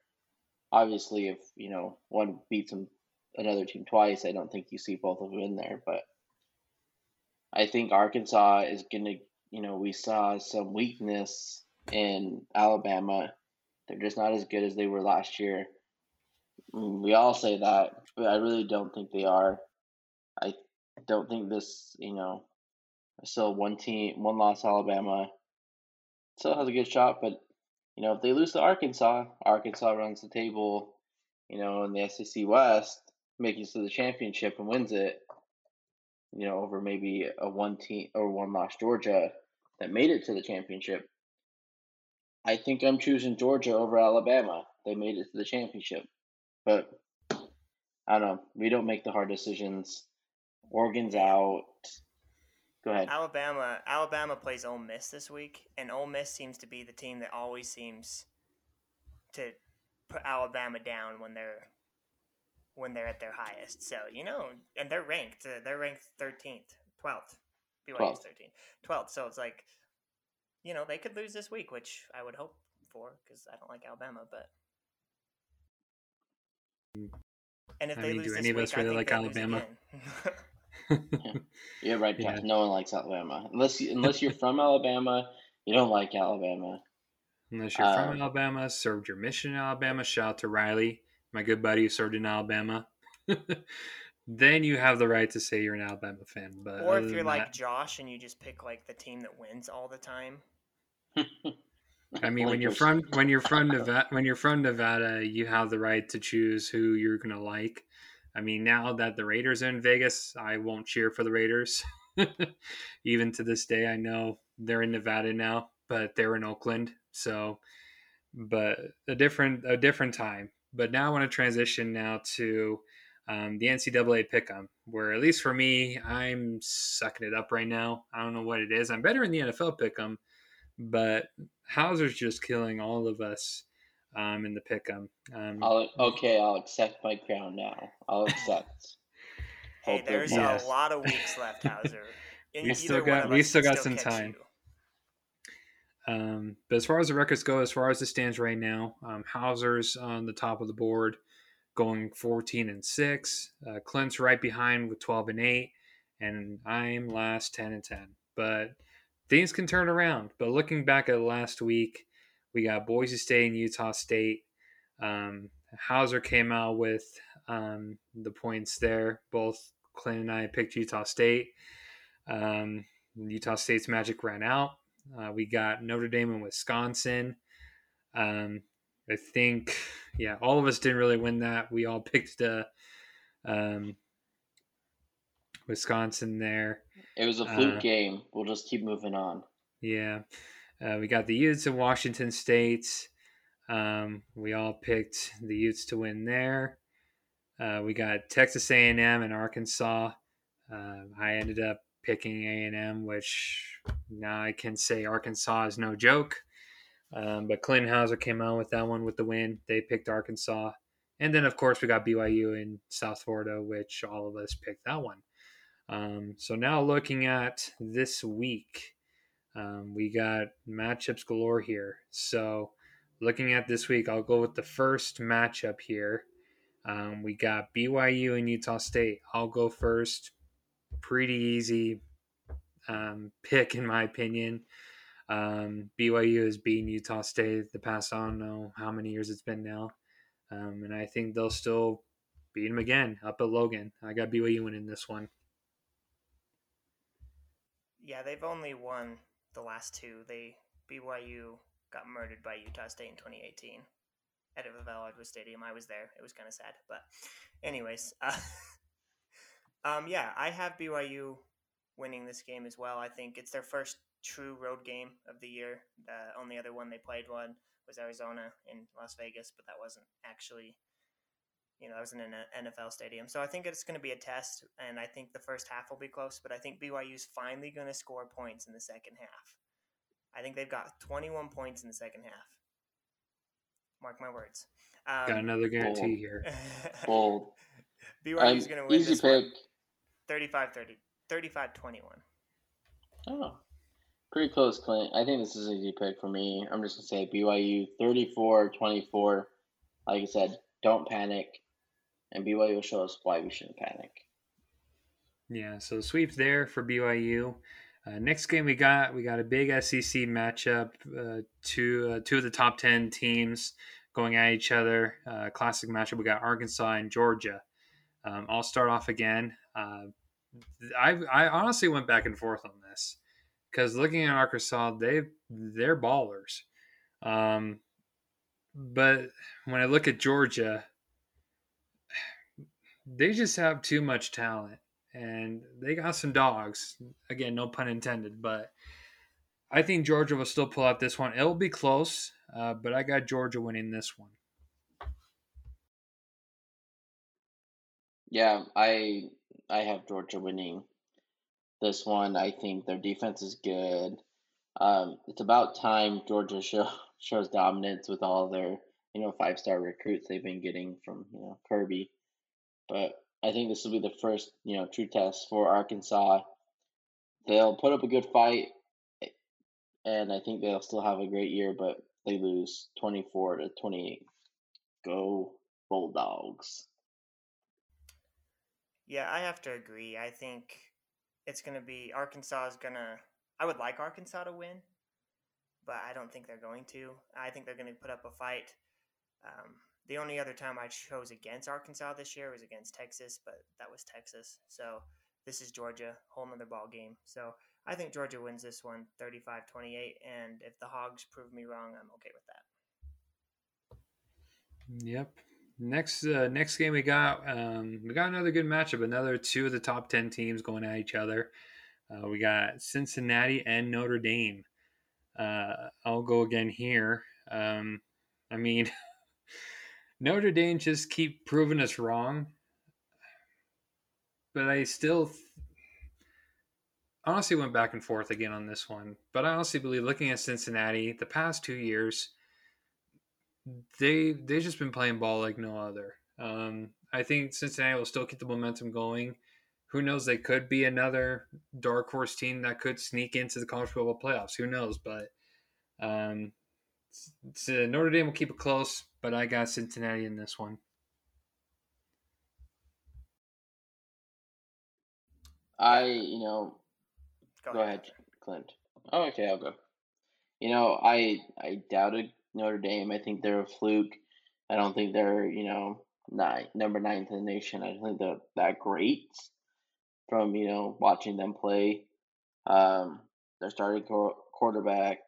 Obviously, if you know one beats them, another team twice, I don't think you see both of them in there. But I think Arkansas is gonna, you know, we saw some weakness in Alabama. They're just not as good as they were last year. We all say that, but I really don't think they are. I don't think this, you know, still one team, one loss Alabama still has a good shot, but you know, if they lose to Arkansas, Arkansas runs the table, you know, in the SEC West, makes it to the championship and wins it, you know, over maybe a one team or one loss Georgia that made it to the championship. I think I'm choosing Georgia over Alabama. They made it to the championship. But I don't know. We don't make the hard decisions. Oregon's out. Go ahead. Alabama Alabama plays Ole Miss this week, and Ole Miss seems to be the team that always seems to put Alabama down when they're when they're at their highest. So you know, and they're ranked. Uh, they're ranked thirteenth, twelfth. BYU's 12th. thirteenth, twelfth. So it's like, you know, they could lose this week, which I would hope for because I don't like Alabama, but. And if I they mean, lose do this any of us I really like Alabama? again. You're right, Yeah. Josh. No one likes Alabama unless you, unless you're from Alabama. You don't like Alabama. Unless you're Um, from Alabama, served your mission in Alabama. Shout out to Riley, my good buddy who served in Alabama. then you have the right to say you're an Alabama fan. But Or if you're like that- Josh and you just pick like the team that wins all the time. I mean, when you're from when you're from Nevada, when you're from Nevada, you have the right to choose who you're gonna like. I mean, now that the Raiders are in Vegas, I won't cheer for the Raiders. Even to this day, I know they're in Nevada now, but they're in Oakland. So, but a different a different time. But now I want to transition now to um, the NCAA pick'em, where at least for me, I'm sucking it up right now. I don't know what it is. I'm better in the NFL pick'em, but Houser's just killing all of us um, in the pick'em. Um, I'll, okay, I'll accept my crown now. I'll accept. Hey, Hope there's they're Yes. a lot of weeks left, Houser. We still got- we still can got some time. Um, but as far as the records go, as far as it stands right now, um, Houser's on the top of the board, going 14 and six. Uh, Clint's right behind with 12 and eight, and I'm last 10 and 10. But things can turn around. But looking back at last week, we got Boise State and Utah State. Um, Houser came out with um, the points there. Both Clint and I picked Utah State. Um, Utah State's magic ran out. Uh, we got Notre Dame and Wisconsin. Um, I think, yeah, all of us didn't really win that. We all picked the um, Wisconsin there. It was a fluke Uh, game. We'll just keep moving on. Yeah, uh, we got the Utes and Washington State. Um, we all picked the Utes to win there. Uh, we got Texas A&M and Arkansas. Uh, I ended up picking A&M, which now I can say Arkansas is no joke. Um, but Clinton Houser came out with that one with the win. They picked Arkansas. And then, of course, we got BYU in South Florida, which all of us picked that one. Um, so now looking at this week, um, we got matchups galore here. So looking at this week, I'll go with the first matchup here. Um, we got BYU and Utah State. I'll go first. Pretty easy um, pick, in my opinion. Um, BYU has beaten Utah State the past, I don't know how many years it's been now. Um, and I think they'll still beat them again up at Logan. I got BYU winning this one. Yeah, they've only won the last two. They BYU got murdered by Utah State in 2018 at the Vallardo Stadium. I was there. It was kind of sad, but anyways, uh, um, yeah, I have BYU winning this game as well. I think it's their first true road game of the year. The only other one they played one was Arizona in Las Vegas, but that wasn't actually, you know, that was in an NFL stadium. So I think it's going to be a test, and I think the first half will be close, but I think BYU's finally going to score points in the second half. I think they've got 21 points in the second half. Mark my words. Um, Got another guarantee bold. here. Bold. BYU's Um, going to win easy this pick. one 35 30, 35 21. Oh, pretty close, Clint. I think this is an easy pick for me. I'm just going to say BYU 34 24. Like I said, don't panic. And BYU will show us why we shouldn't panic. Yeah, so sweep there for BYU. Uh, next game we got we got a big SEC matchup. Uh, two uh, two of the top ten teams going at each other. Uh, classic matchup. We got Arkansas and Georgia. Um, I'll start off again. Uh, I I honestly went back and forth on this because looking at Arkansas, they they're ballers. Um, but when I look at Georgia, they just have too much talent and they got some dogs. Again, no pun intended, but I think Georgia will still pull out this one. It'll be close, uh, but I got Georgia winning this one. Yeah, I I have Georgia winning this one. I think their defense is good. Um, it's about time Georgia show, shows dominance with all their you know five star recruits they've been getting from you know Kirby. But I think this will be the first you know true test for Arkansas. They'll put up a good fight, and I think they'll still have a great year. But they lose twenty four to twenty eight. Go Bulldogs! Yeah, I have to agree. I think it's going to be Arkansas is going to. I would like Arkansas to win, but I don't think they're going to. I think they're going to put up a fight. Um, the only other time I chose against Arkansas this year was against Texas, but that was Texas. So this is Georgia, whole nother ball game. So I think Georgia wins this one 35 28. And if the Hogs prove me wrong, I'm okay with that. Yep. Next uh, next game we got um, we got another good matchup. Another two of the top ten teams going at each other. Uh, we got Cincinnati and Notre Dame. Uh, I'll go again here. Um, I mean, Notre Dame just keep proving us wrong, but I still honestly went back and forth again on this one. But I honestly believe, looking at Cincinnati, the past two years, they they've just been playing ball like no other. Um, I think Cincinnati will still keep the momentum going. Who knows? They could be another dark horse team that could sneak into the college football playoffs. Who knows? But um, Notre Dame will keep it close, but I got Cincinnati in this one. I, you know, go, go ahead, Clint. Oh, okay, I'll go. You know, I I doubted Notre Dame. I think they're a fluke. I don't think they're, you know, nine, number nine in the nation. I don't think they're that great from, you know, watching them play. Um, their starting quarterback,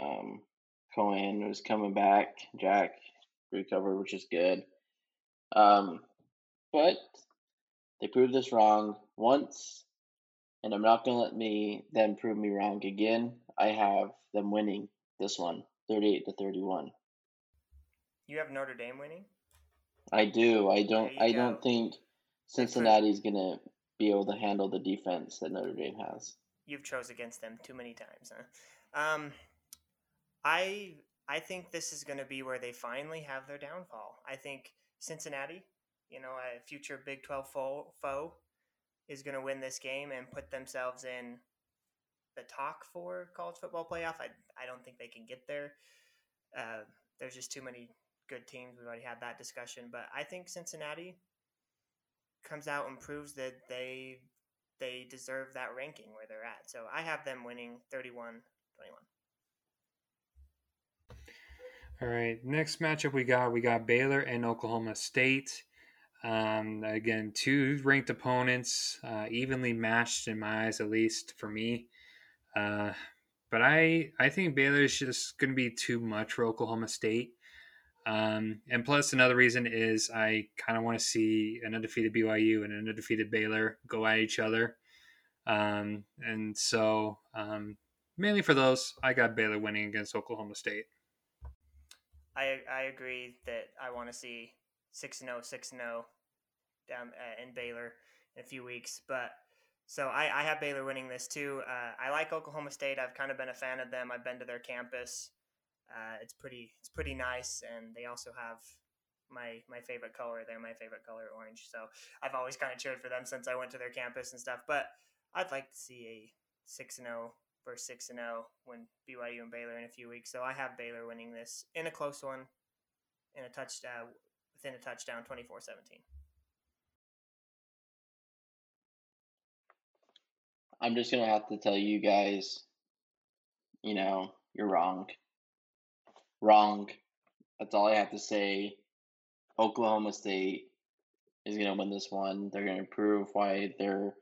um, Coan was coming back. Jack recovered, which is good. Um, but they proved this wrong once, and I'm not gonna let me them prove me wrong again. I have them winning this one. 38 to 31. You have Notre Dame winning? I do. I don't I go. don't think Cincinnati's going to be able to handle the defense that Notre Dame has. You've chose against them too many times, huh? Um I I think this is going to be where they finally have their downfall. I think Cincinnati, you know, a future Big 12 foe, foe is going to win this game and put themselves in the talk for college football playoff. I, I don't think they can get there. Uh, there's just too many good teams. We've already had that discussion, but I think Cincinnati comes out and proves that they they deserve that ranking where they're at. So I have them winning 31 21. All right, next matchup we got we got Baylor and Oklahoma State. Um, again, two ranked opponents, uh, evenly matched in my eyes, at least for me. Uh, but I I think Baylor is just going to be too much for Oklahoma State. Um, and plus, another reason is I kind of want to see an undefeated BYU and an undefeated Baylor go at each other. Um, and so, um, mainly for those, I got Baylor winning against Oklahoma State. I I agree that I want to see 6 0, 6 0 down uh, in Baylor in a few weeks. But so I, I have Baylor winning this too. Uh, I like Oklahoma State. I've kind of been a fan of them. I've been to their campus. Uh, it's pretty it's pretty nice, and they also have my my favorite color. They're my favorite color, orange. So I've always kind of cheered for them since I went to their campus and stuff. But I'd like to see a six and zero oh versus six and zero when BYU and Baylor in a few weeks. So I have Baylor winning this in a close one, in a touchdown within a touchdown, 24-17. I'm just gonna have to tell you guys, you know, you're wrong. Wrong. That's all I have to say. Oklahoma State is gonna win this one. They're gonna prove why they're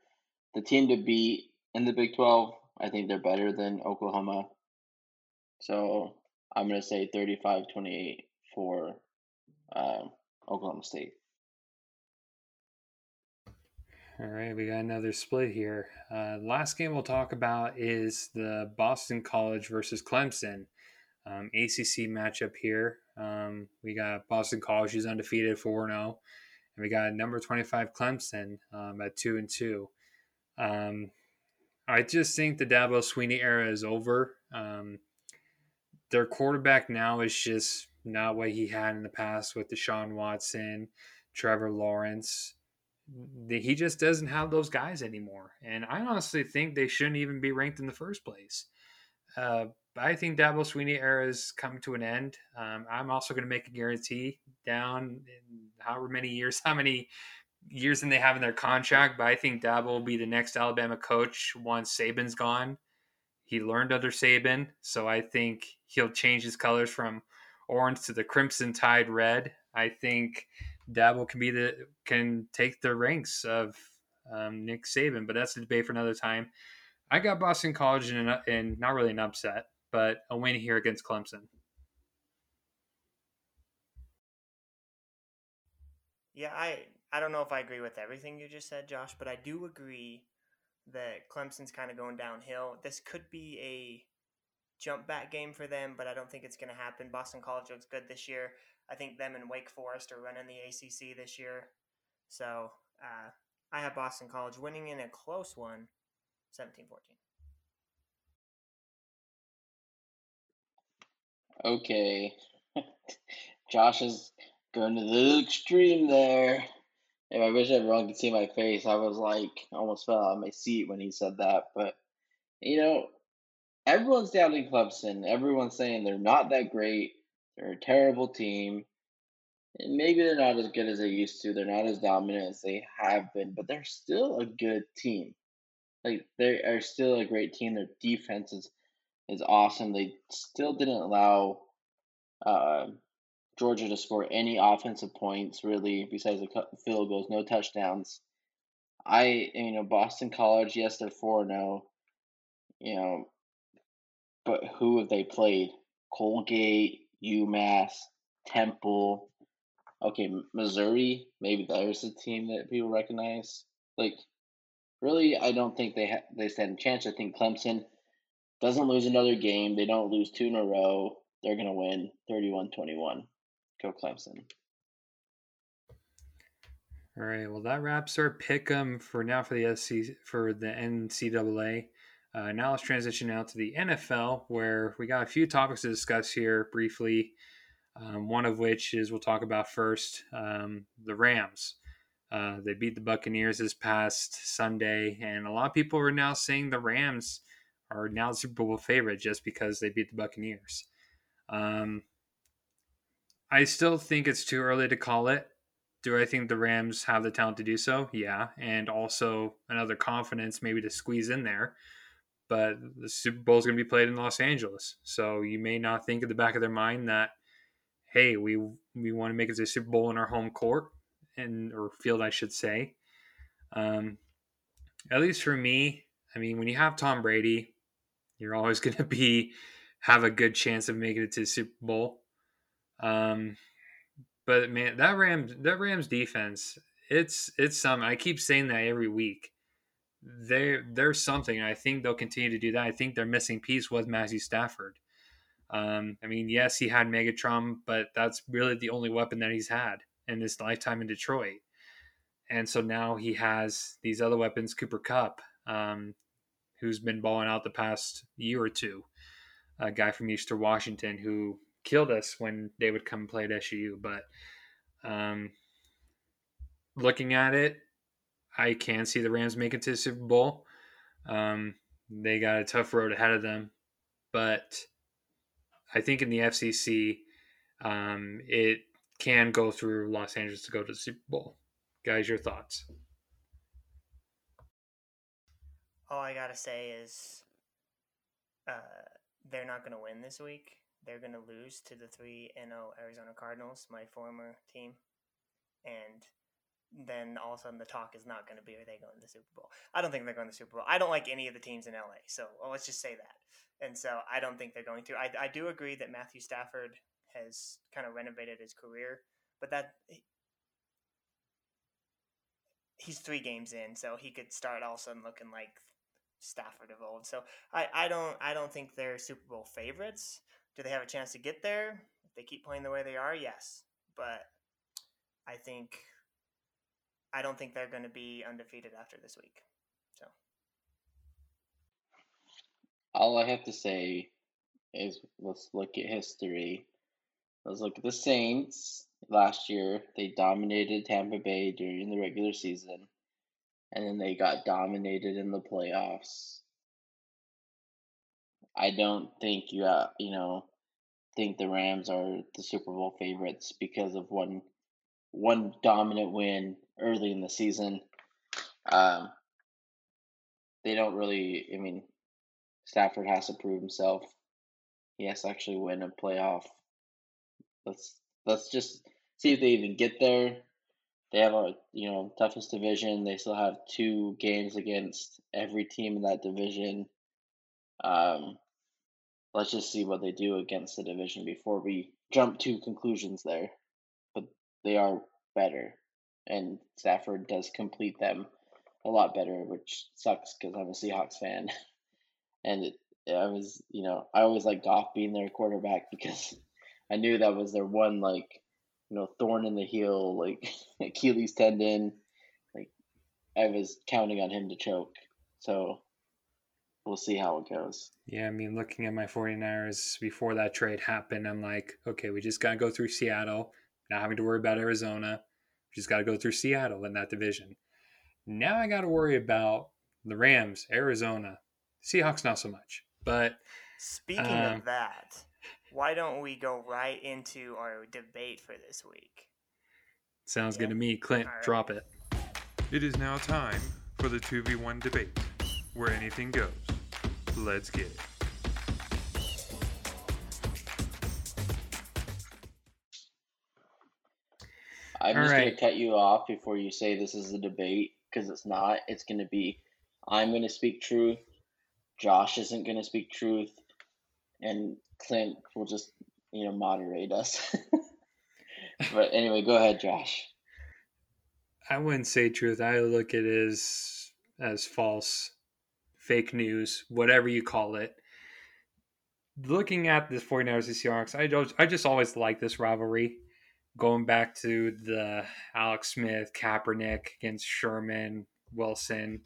the team to beat in the Big Twelve. I think they're better than Oklahoma. So I'm gonna say 35-28 for uh, Oklahoma State. All right, we got another split here. Uh, last game we'll talk about is the Boston College versus Clemson um, ACC matchup here. Um, we got Boston College, who's undefeated 4 0, and we got number 25 Clemson um, at 2 and 2. Um, I just think the Dabo Swinney era is over. Um, their quarterback now is just not what he had in the past with Deshaun Watson, Trevor Lawrence he just doesn't have those guys anymore. And I honestly think they shouldn't even be ranked in the first place. Uh, I think Dabo Swinney era is coming to an end. Um, I'm also going to make a guarantee down in however many years, how many years than they have in their contract. But I think Dabo will be the next Alabama coach once Saban's gone. He learned under Saban, so I think he'll change his colors from orange to the crimson tide red. I think Dabo can be the can take the ranks of um, Nick Saban, but that's a debate for another time. I got Boston College in, an, in not really an upset, but a win here against Clemson. Yeah, I I don't know if I agree with everything you just said, Josh, but I do agree that Clemson's kind of going downhill. This could be a jump back game for them, but I don't think it's going to happen. Boston College looks good this year. I think them and Wake Forest are running the ACC this year. So uh, I have Boston College winning in a close one, 17 14. Okay. Josh is going to the extreme there. I wish everyone could see my face. I was like, almost fell out of my seat when he said that. But, you know, everyone's doubting Clemson. Everyone's saying they're not that great. They're a terrible team. And maybe they're not as good as they used to. They're not as dominant as they have been, but they're still a good team. Like they are still a great team. Their defense is is awesome. They still didn't allow uh, Georgia to score any offensive points really, besides the field goals. No touchdowns. I you know Boston College. Yes, they're four zero. Oh, you know, but who have they played? Colgate, UMass, Temple. Okay, Missouri. Maybe there's a team that people recognize. Like, really, I don't think they ha- they stand a chance. I think Clemson doesn't lose another game. They don't lose two in a row. They're gonna win 31-21. Go Clemson. All right. Well, that wraps our pick 'em for now for the SC for the NCAA. Uh, now let's transition now to the NFL, where we got a few topics to discuss here briefly. Um, one of which is we'll talk about first um, the Rams. Uh, they beat the Buccaneers this past Sunday, and a lot of people are now saying the Rams are now the Super Bowl favorite just because they beat the Buccaneers. Um, I still think it's too early to call it. Do I think the Rams have the talent to do so? Yeah, and also another confidence maybe to squeeze in there but the Super Bowl is going to be played in Los Angeles. So you may not think at the back of their mind that, hey, we we want to make it to Super Bowl in our home court and or field, I should say. Um, at least for me, I mean, when you have Tom Brady, you're always going to be have a good chance of making it to the Super Bowl. Um, but man, that Rams that Rams defense, it's it's something. I keep saying that every week there there's something. I think they'll continue to do that. I think their missing piece was Matthew Stafford. Um, I mean, yes, he had Megatron, but that's really the only weapon that he's had in his lifetime in Detroit. And so now he has these other weapons, Cooper Kupp, um, who's been balling out the past year or two, a guy from Eastern Washington who killed us when they would come play at SU. But um, looking at it, I can see the Rams make it to the Super Bowl. Um, they got a tough road ahead of them, but I think in the FCC, um, it can go through Los Angeles to go to the Super Bowl. Guys, your thoughts? All I gotta say is, uh, they're not gonna win this week. They're gonna lose to the three and zero Arizona Cardinals, my former team, and then all of a sudden the talk is not going to be are they going to the Super Bowl? I don't think they're going to the Super Bowl. I don't like any of the teams in LA, so well, let's just say that. And so I don't think they're going to. I, I do agree that Matthew Stafford has kind of renovated his career, but that he's three games in, so he could start all of a sudden looking like Stafford of old. So I, I don't I don't think they're Super Bowl favorites. Do they have a chance to get there if they keep playing the way they are? Yes, but I think I don't think they're going to be undefeated after this week. So all I have to say is let's look at history. Let's look at the Saints last year. They dominated Tampa Bay during the regular season, and then they got dominated in the playoffs. I don't think you uh, you know think the Rams are the Super Bowl favorites because of one one dominant win early in the season. Um, they don't really. I mean, Stafford has to prove himself. He has to actually win a playoff. Let's let's just see if they even get there. they have a you know toughest division. They still have two games against every team in that division. Um, let's just see what they do against the division before we jump to conclusions there. But they are better, and Stafford does complete them a lot better, which sucks because I'm a Seahawks fan, and it, I was you know I always like Goff being their quarterback because I knew that was their one like you know thorn in the heel like Achilles tendon, like I was counting on him to choke, so we'll see how it goes. Yeah, I mean, looking at my 49ers before that trade happened, I'm like, okay, we just got to go through Seattle, not having to worry about Arizona. We just got to go through Seattle in that division. Now I got to worry about the Rams, Arizona, Seahawks, not so much. But speaking um, of that, why don't we go right into our debate for this week? Sounds yeah. good to me. Clint, right. drop it. It is now time for the 2v1 debate, where anything goes. Let's get it. I'm All just right. going to cut you off before you say this is a debate because it's not. It's going to be I'm going to speak truth. Josh isn't going to speak truth. And Clint will just, you know, moderate us. but anyway, go ahead, Josh. I wouldn't say truth. I look at it as as false fake news, whatever you call it. Looking at the 49ers and Seahawks, I, just, I just always like this rivalry. Going back to the Alex Smith, Kaepernick against Sherman, Wilson.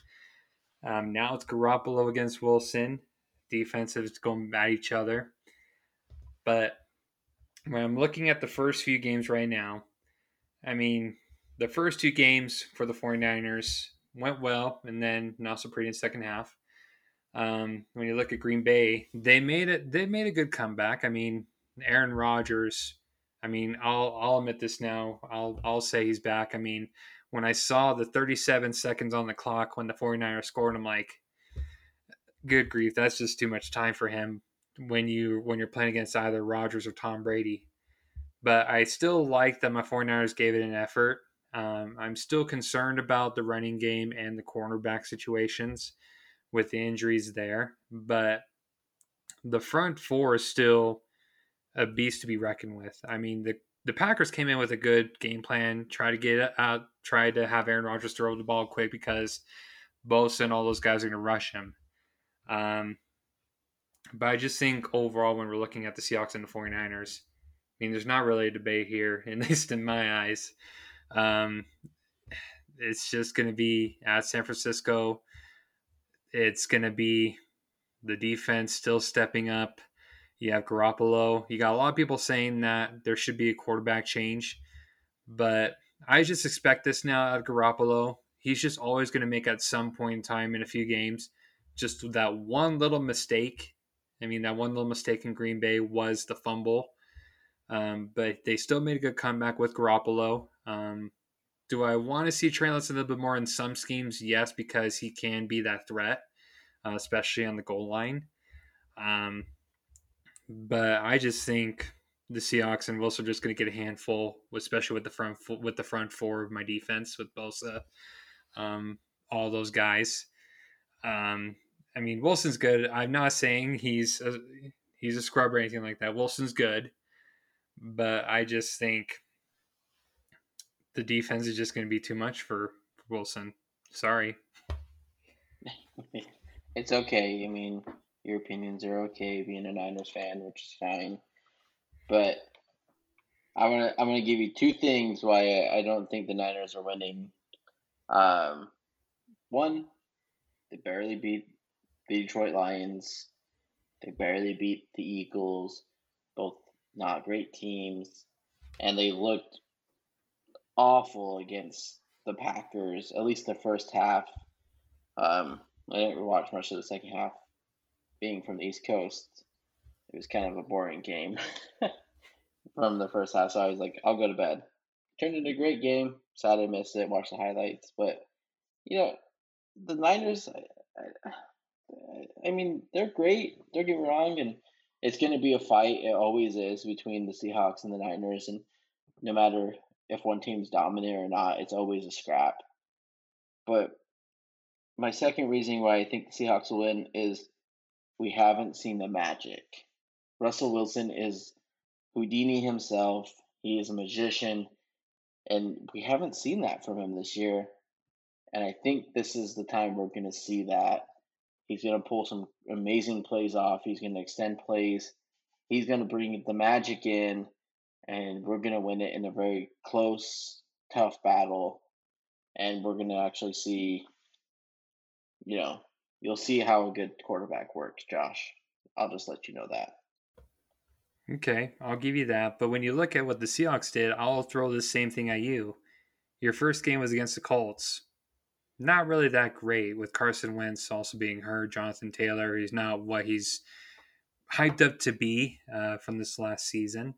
Um, now it's Garoppolo against Wilson. Defensives going at each other. But when I'm looking at the first few games right now, I mean, the first two games for the 49ers went well and then not so pretty in the second half. Um, when you look at Green Bay, they made it. They made a good comeback. I mean, Aaron Rodgers. I mean, I'll I'll admit this now. I'll I'll say he's back. I mean, when I saw the 37 seconds on the clock when the 49ers scored, I'm like, good grief, that's just too much time for him when you when you're playing against either Rodgers or Tom Brady. But I still like that my 49ers gave it an effort. Um, I'm still concerned about the running game and the cornerback situations with the injuries there. But the front four is still a beast to be reckoned with. I mean, the the Packers came in with a good game plan, try to get out, try to have Aaron Rodgers throw the ball quick because Bosa and all those guys are going to rush him. Um, but I just think overall, when we're looking at the Seahawks and the 49ers, I mean, there's not really a debate here, at least in my eyes. Um, it's just going to be at San Francisco. It's going to be the defense still stepping up. You have Garoppolo. You got a lot of people saying that there should be a quarterback change, but I just expect this now out of Garoppolo. He's just always going to make at some point in time in a few games just that one little mistake. I mean, that one little mistake in Green Bay was the fumble, um, but they still made a good comeback with Garoppolo. Um, do I want to see Trey Lance a little bit more in some schemes? Yes, because he can be that threat, uh, especially on the goal line. Um, but I just think the Seahawks and Wilson are just going to get a handful, especially with the front with the front four of my defense with Bosa, um, all those guys. Um, I mean, Wilson's good. I'm not saying he's a, he's a scrub or anything like that. Wilson's good, but I just think the defense is just going to be too much for, Wilson. Sorry. it's okay. I mean, your opinions are okay being a Niners fan, which is fine. But I'm gonna I'm gonna give you two things why I, I don't think the Niners are winning. Um, one, they barely beat the Detroit Lions. They barely beat the Eagles. Both not great teams, and they looked awful against the Packers. At least the first half. Um, I didn't watch much of the second half being from the East Coast, it was kind of a boring game from the first half. So I was like, I'll go to bed. Turned into a great game. Sad I missed it. Watched the highlights, but you know, the Niners. I, I, I mean, they're great. Don't get me wrong, and it's going to be a fight. It always is between the Seahawks and the Niners, and no matter if one team's dominant or not. It's always a scrap. But my second reason why I think the Seahawks will win is we haven't seen the magic. Russell Wilson is Houdini himself. He is a magician, and we haven't seen that from him this year. And I think this is the time we're going to see that. He's going to pull some amazing plays off. He's going to extend plays. He's going to bring the magic in, and we're going to win it in a very close, tough battle. And we're going to actually see, you know, you'll see how a good quarterback works, Josh. I'll just let you know that. Okay, I'll give you that. But when you look at what the Seahawks did, I'll throw the same thing at you. Your first game was against the Colts. Not really that great with Carson Wentz also being hurt. Jonathan Taylor, he's not what he's hyped up to be uh, from this last season.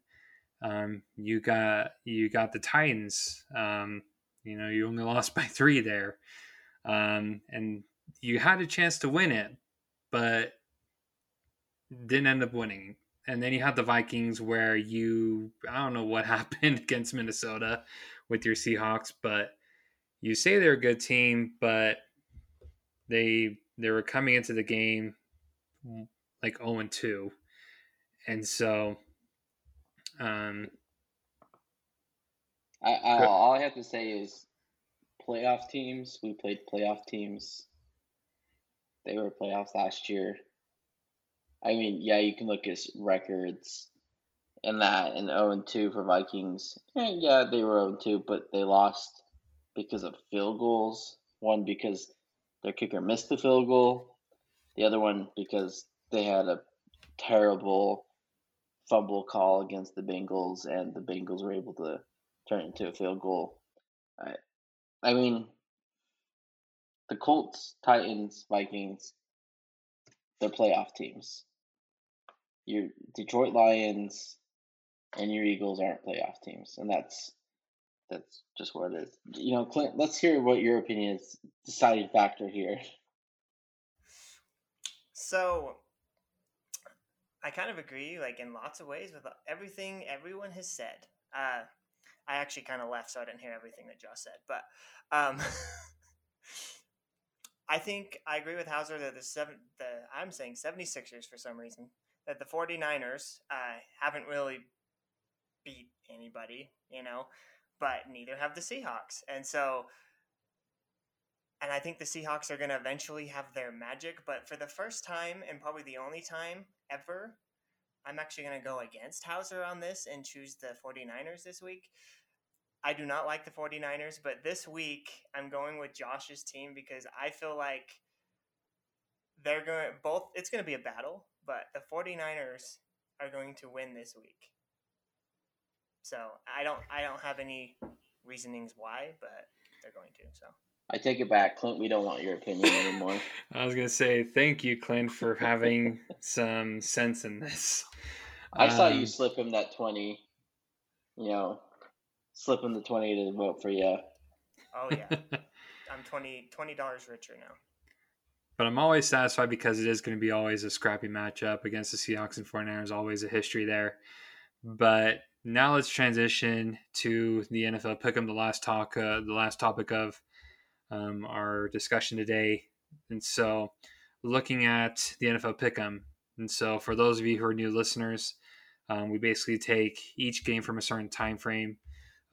Um, you got you got the Titans. Um, you know, you only lost by three there, um, and you had a chance to win it, but didn't end up winning and then you had the Vikings where you I don't know what happened against Minnesota with your Seahawks, but you say they're a good team, but they they were coming into the game like 0 and 2. And so um I, I all I have to say is playoff teams, we played playoff teams. They were playoffs last year. I mean, yeah, you can look at records and that and 0 and 2 for Vikings. And yeah, they were 0 2, but they lost because of field goals. One because their kicker missed the field goal. The other one because they had a terrible fumble call against the Bengals, and the Bengals were able to turn it into a field goal. I, I mean, the Colts, Titans, Vikings, they're playoff teams your Detroit Lions and your Eagles aren't playoff teams, and that's that's just what it is. You know, Clint, let's hear what your opinion is. Deciding factor here. So, I kind of agree, like in lots of ways, with everything everyone has said. Uh, I actually kind of left, so I didn't hear everything that Josh said, but um, I think I agree with Houser that the seven, the I'm saying 76ers for some reason that the 49ers uh, haven't really beat anybody, you know, but neither have the Seahawks. And so, and I think the Seahawks are going to eventually have their magic, but for the first time and probably the only time ever, I'm actually going to go against Houser on this and choose the 49ers this week. I do not like the 49ers, but this week I'm going with Josh's team because I feel like they're going both it's going to be a battle but the 49ers are going to win this week. So I don't I don't have any reasonings why, but they're going to. So I take it back, Clint. We don't want your opinion anymore. I was gonna say thank you, Clint, for having some sense in this. I um, saw you um, slip him that twenty. You know, slip him the twenty to vote for you. Oh yeah, I'm 20 dollars richer now. But I'm always satisfied because it is going to be always a scrappy matchup against the Seahawks and 49ers, always a history there. But now let's transition to the NFL Pick pick'em, the last talk, uh, the last topic of um, our discussion today. And so, looking at the NFL pick'em, and so for those of you who are new listeners, um, we basically take each game from a certain time frame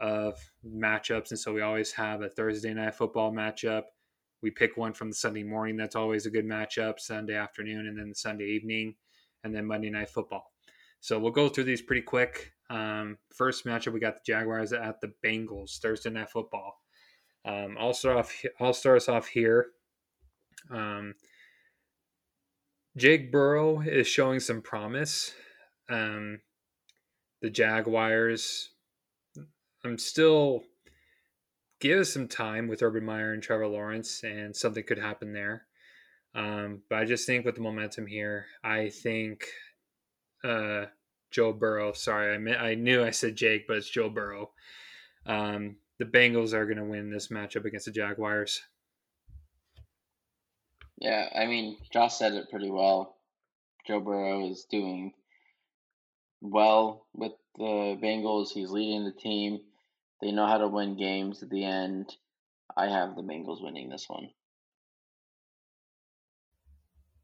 of matchups, and so we always have a Thursday night football matchup, we pick one from the Sunday morning. That's always a good matchup. Sunday afternoon, and then Sunday evening, and then Monday night football. So we'll go through these pretty quick. Um, first matchup, we got the Jaguars at the Bengals Thursday night football. Um, I'll start off. I'll start us off here. Um, Jake Burrow is showing some promise. Um, the Jaguars. I'm still give some time with Urban Meyer and Trevor Lawrence, and something could happen there. Um, but I just think with the momentum here, I think uh, Joe Burrow. Sorry, I I knew I said Jake, but it's Joe Burrow. Um, the Bengals are going to win this matchup against the Jaguars. Yeah, I mean, Josh said it pretty well. Joe Burrow is doing well with the Bengals. He's leading the team. They know how to win games at the end. I have the Bengals winning this one.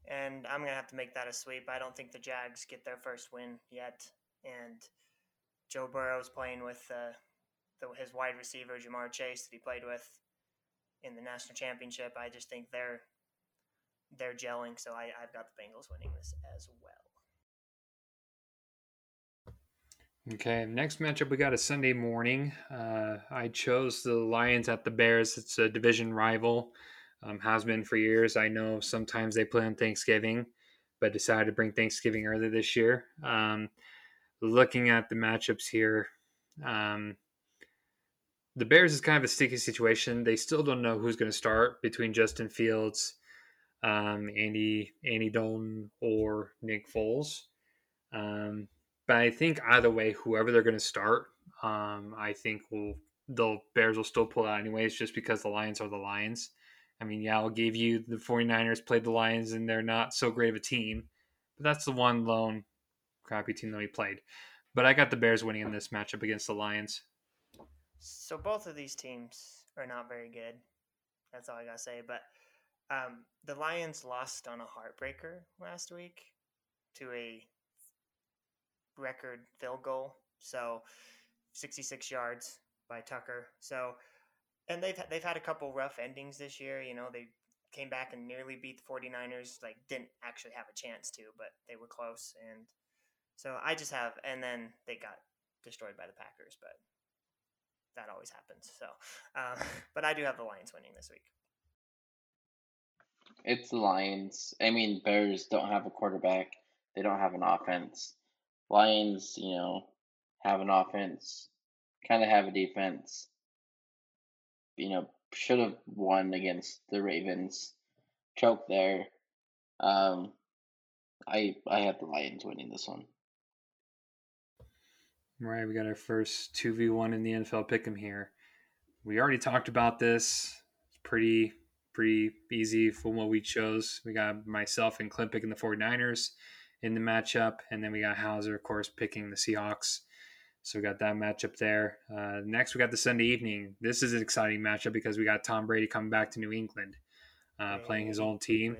And I'm gonna have to make that a sweep. I don't think the Jags get their first win yet. And Joe Burrow's playing with uh, the, his wide receiver Ja'Marr Chase that he played with in the national championship. I just think they're they're gelling. So I, I've got the Bengals winning this as well. Okay, next matchup we got a Sunday morning. Uh, I chose the Lions at the Bears. It's a division rival, um, has been for years. I know sometimes they play on Thanksgiving, but decided to bring Thanksgiving early this year. Um, looking at the matchups here, um, the Bears is kind of a sticky situation. They still don't know who's going to start between Justin Fields, um, Andy Andy Dalton, or Nick Foles. Um, but I think either way, whoever they're going to start, um, I think will the Bears will still pull out anyways, just because the Lions are the Lions. I mean, yeah, I'll give you the 49ers played the Lions and they're not so great of a team, but that's the one lone crappy team that we played. But I got the Bears winning in this matchup against the Lions. So both of these teams are not very good. That's all I gotta say. But um, the Lions lost on a heartbreaker last week to a record field goal. So 66 yards by Tucker. So and they've they've had a couple rough endings this year, you know, they came back and nearly beat the 49ers, like didn't actually have a chance to, but they were close and so I just have and then they got destroyed by the Packers, but that always happens. So, um, but I do have the Lions winning this week. It's the Lions. I mean, Bears don't have a quarterback. They don't have an offense. Lions, you know, have an offense, kind of have a defense. You know, should have won against the Ravens. Choke there. Um, I I have the Lions winning this one. Right, we got our first two v one in the NFL pick'em here. We already talked about this. It's pretty pretty easy from what we chose. We got myself and Clint picking the 49ers in the matchup. And then we got Houser, of course, picking the Seahawks. So we got that matchup there. Uh, next, we got the Sunday evening. This is an exciting matchup because we got Tom Brady coming back to New England, uh, playing his own team.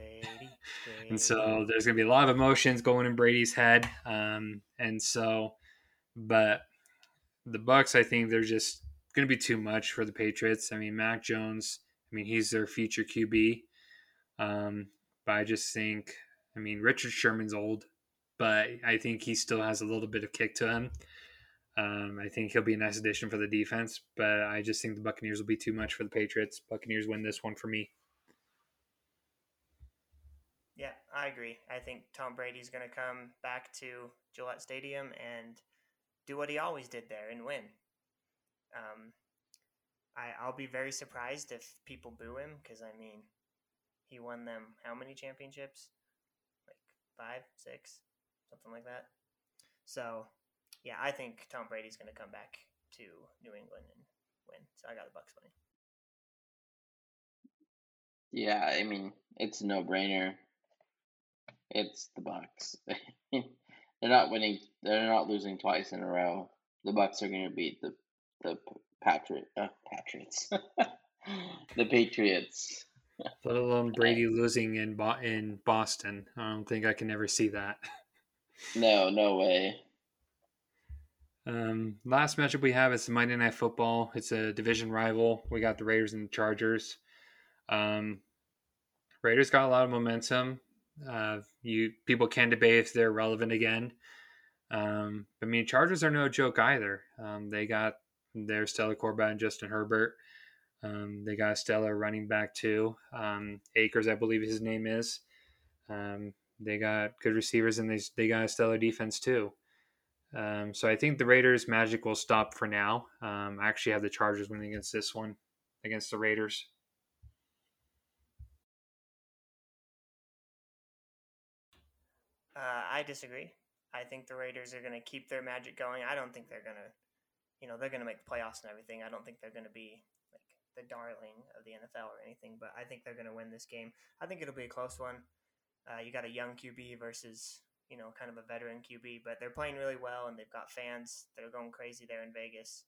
and so there's going to be a lot of emotions going in Brady's head. Um, and so, but the Bucks, I think they're just going to be too much for the Patriots. I mean, Mac Jones, I mean, he's their future QB. Um, but I just think, I mean, Richard Sherman's old but I think he still has a little bit of kick to him. Um, I think he'll be a nice addition for the defense, but I just think the Buccaneers will be too much for the Patriots. Buccaneers win this one for me. Yeah, I agree. I think Tom Brady's going to come back to Gillette Stadium and do what he always did there and win. Um, I, I'll be very surprised if people boo him because, I mean, he won them how many championships? Like five, six? something like that. So, yeah, I think Tom Brady's going to come back to New England and win. So I got the Bucks winning. Yeah, I mean it's a no-brainer. It's the Bucks. they're not winning. They're not losing twice in a row. The Bucks are going to beat the the Patriot uh, Patriots, the Patriots. Let alone Brady losing in Bo- in Boston. I don't think I can ever see that. No, no way. Um, last matchup we have is Monday Night Football. It's a division rival. We got the Raiders and the Chargers. Um, Raiders got a lot of momentum. Uh, you people can debate if they're relevant again. Um, I mean, Chargers are no joke either. Um, they got their stellar quarterback and Justin Herbert. Um, they got a stellar running back too. Um, Akers, I believe his name is. Um, they got good receivers and they they got a stellar defense too. Um, so I think the Raiders' magic will stop for now. Um, I actually have the Chargers winning against this one, against the Raiders. Uh, I disagree. I think the Raiders are going to keep their magic going. I don't think they're going to, you know, they're going to make the playoffs and everything. I don't think they're going to be like the darling of the NFL or anything, but I think they're going to win this game. I think it'll be a close one. Uh, you got a young QB versus you know kind of a veteran QB, but they're playing really well and they've got fans that are going crazy there in Vegas.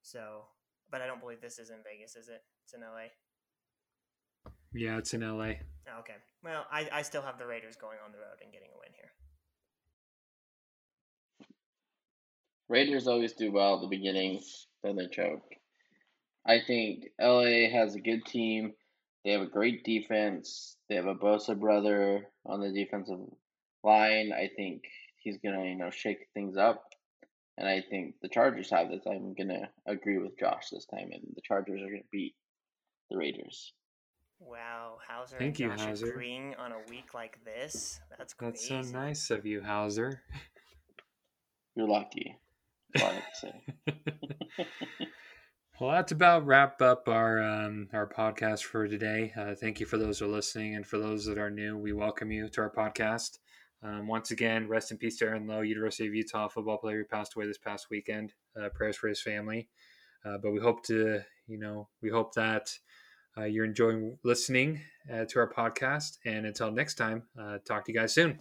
So, but I don't believe this is in Vegas, is it? It's in LA. Yeah, it's in LA. Okay. Well, I, I still have the Raiders going on the road and getting a win here. Raiders always do well at the beginning, then they choke. I think LA has a good team. They have a great defense. They have a Bosa brother on the defensive line. I think he's gonna, you know, shake things up. And I think the Chargers have this. I'm gonna agree with Josh this time, and the Chargers are gonna beat the Raiders. Wow, Houser Thank and you, Josh Houser. agreeing on a week like this. That's That's so nice of you, Houser. You're lucky. That's all I have to say. Well, that's about wrap up our um, our podcast for today. Uh, thank you for those who are listening, and for those that are new, we welcome you to our podcast. Um, once again, rest in peace to Aaron Lowe, University of Utah football player who passed away this past weekend. Uh, prayers for his family. Uh, but we hope to, you know, we hope that uh, you're enjoying listening uh, to our podcast. And until next time, uh, talk to you guys soon.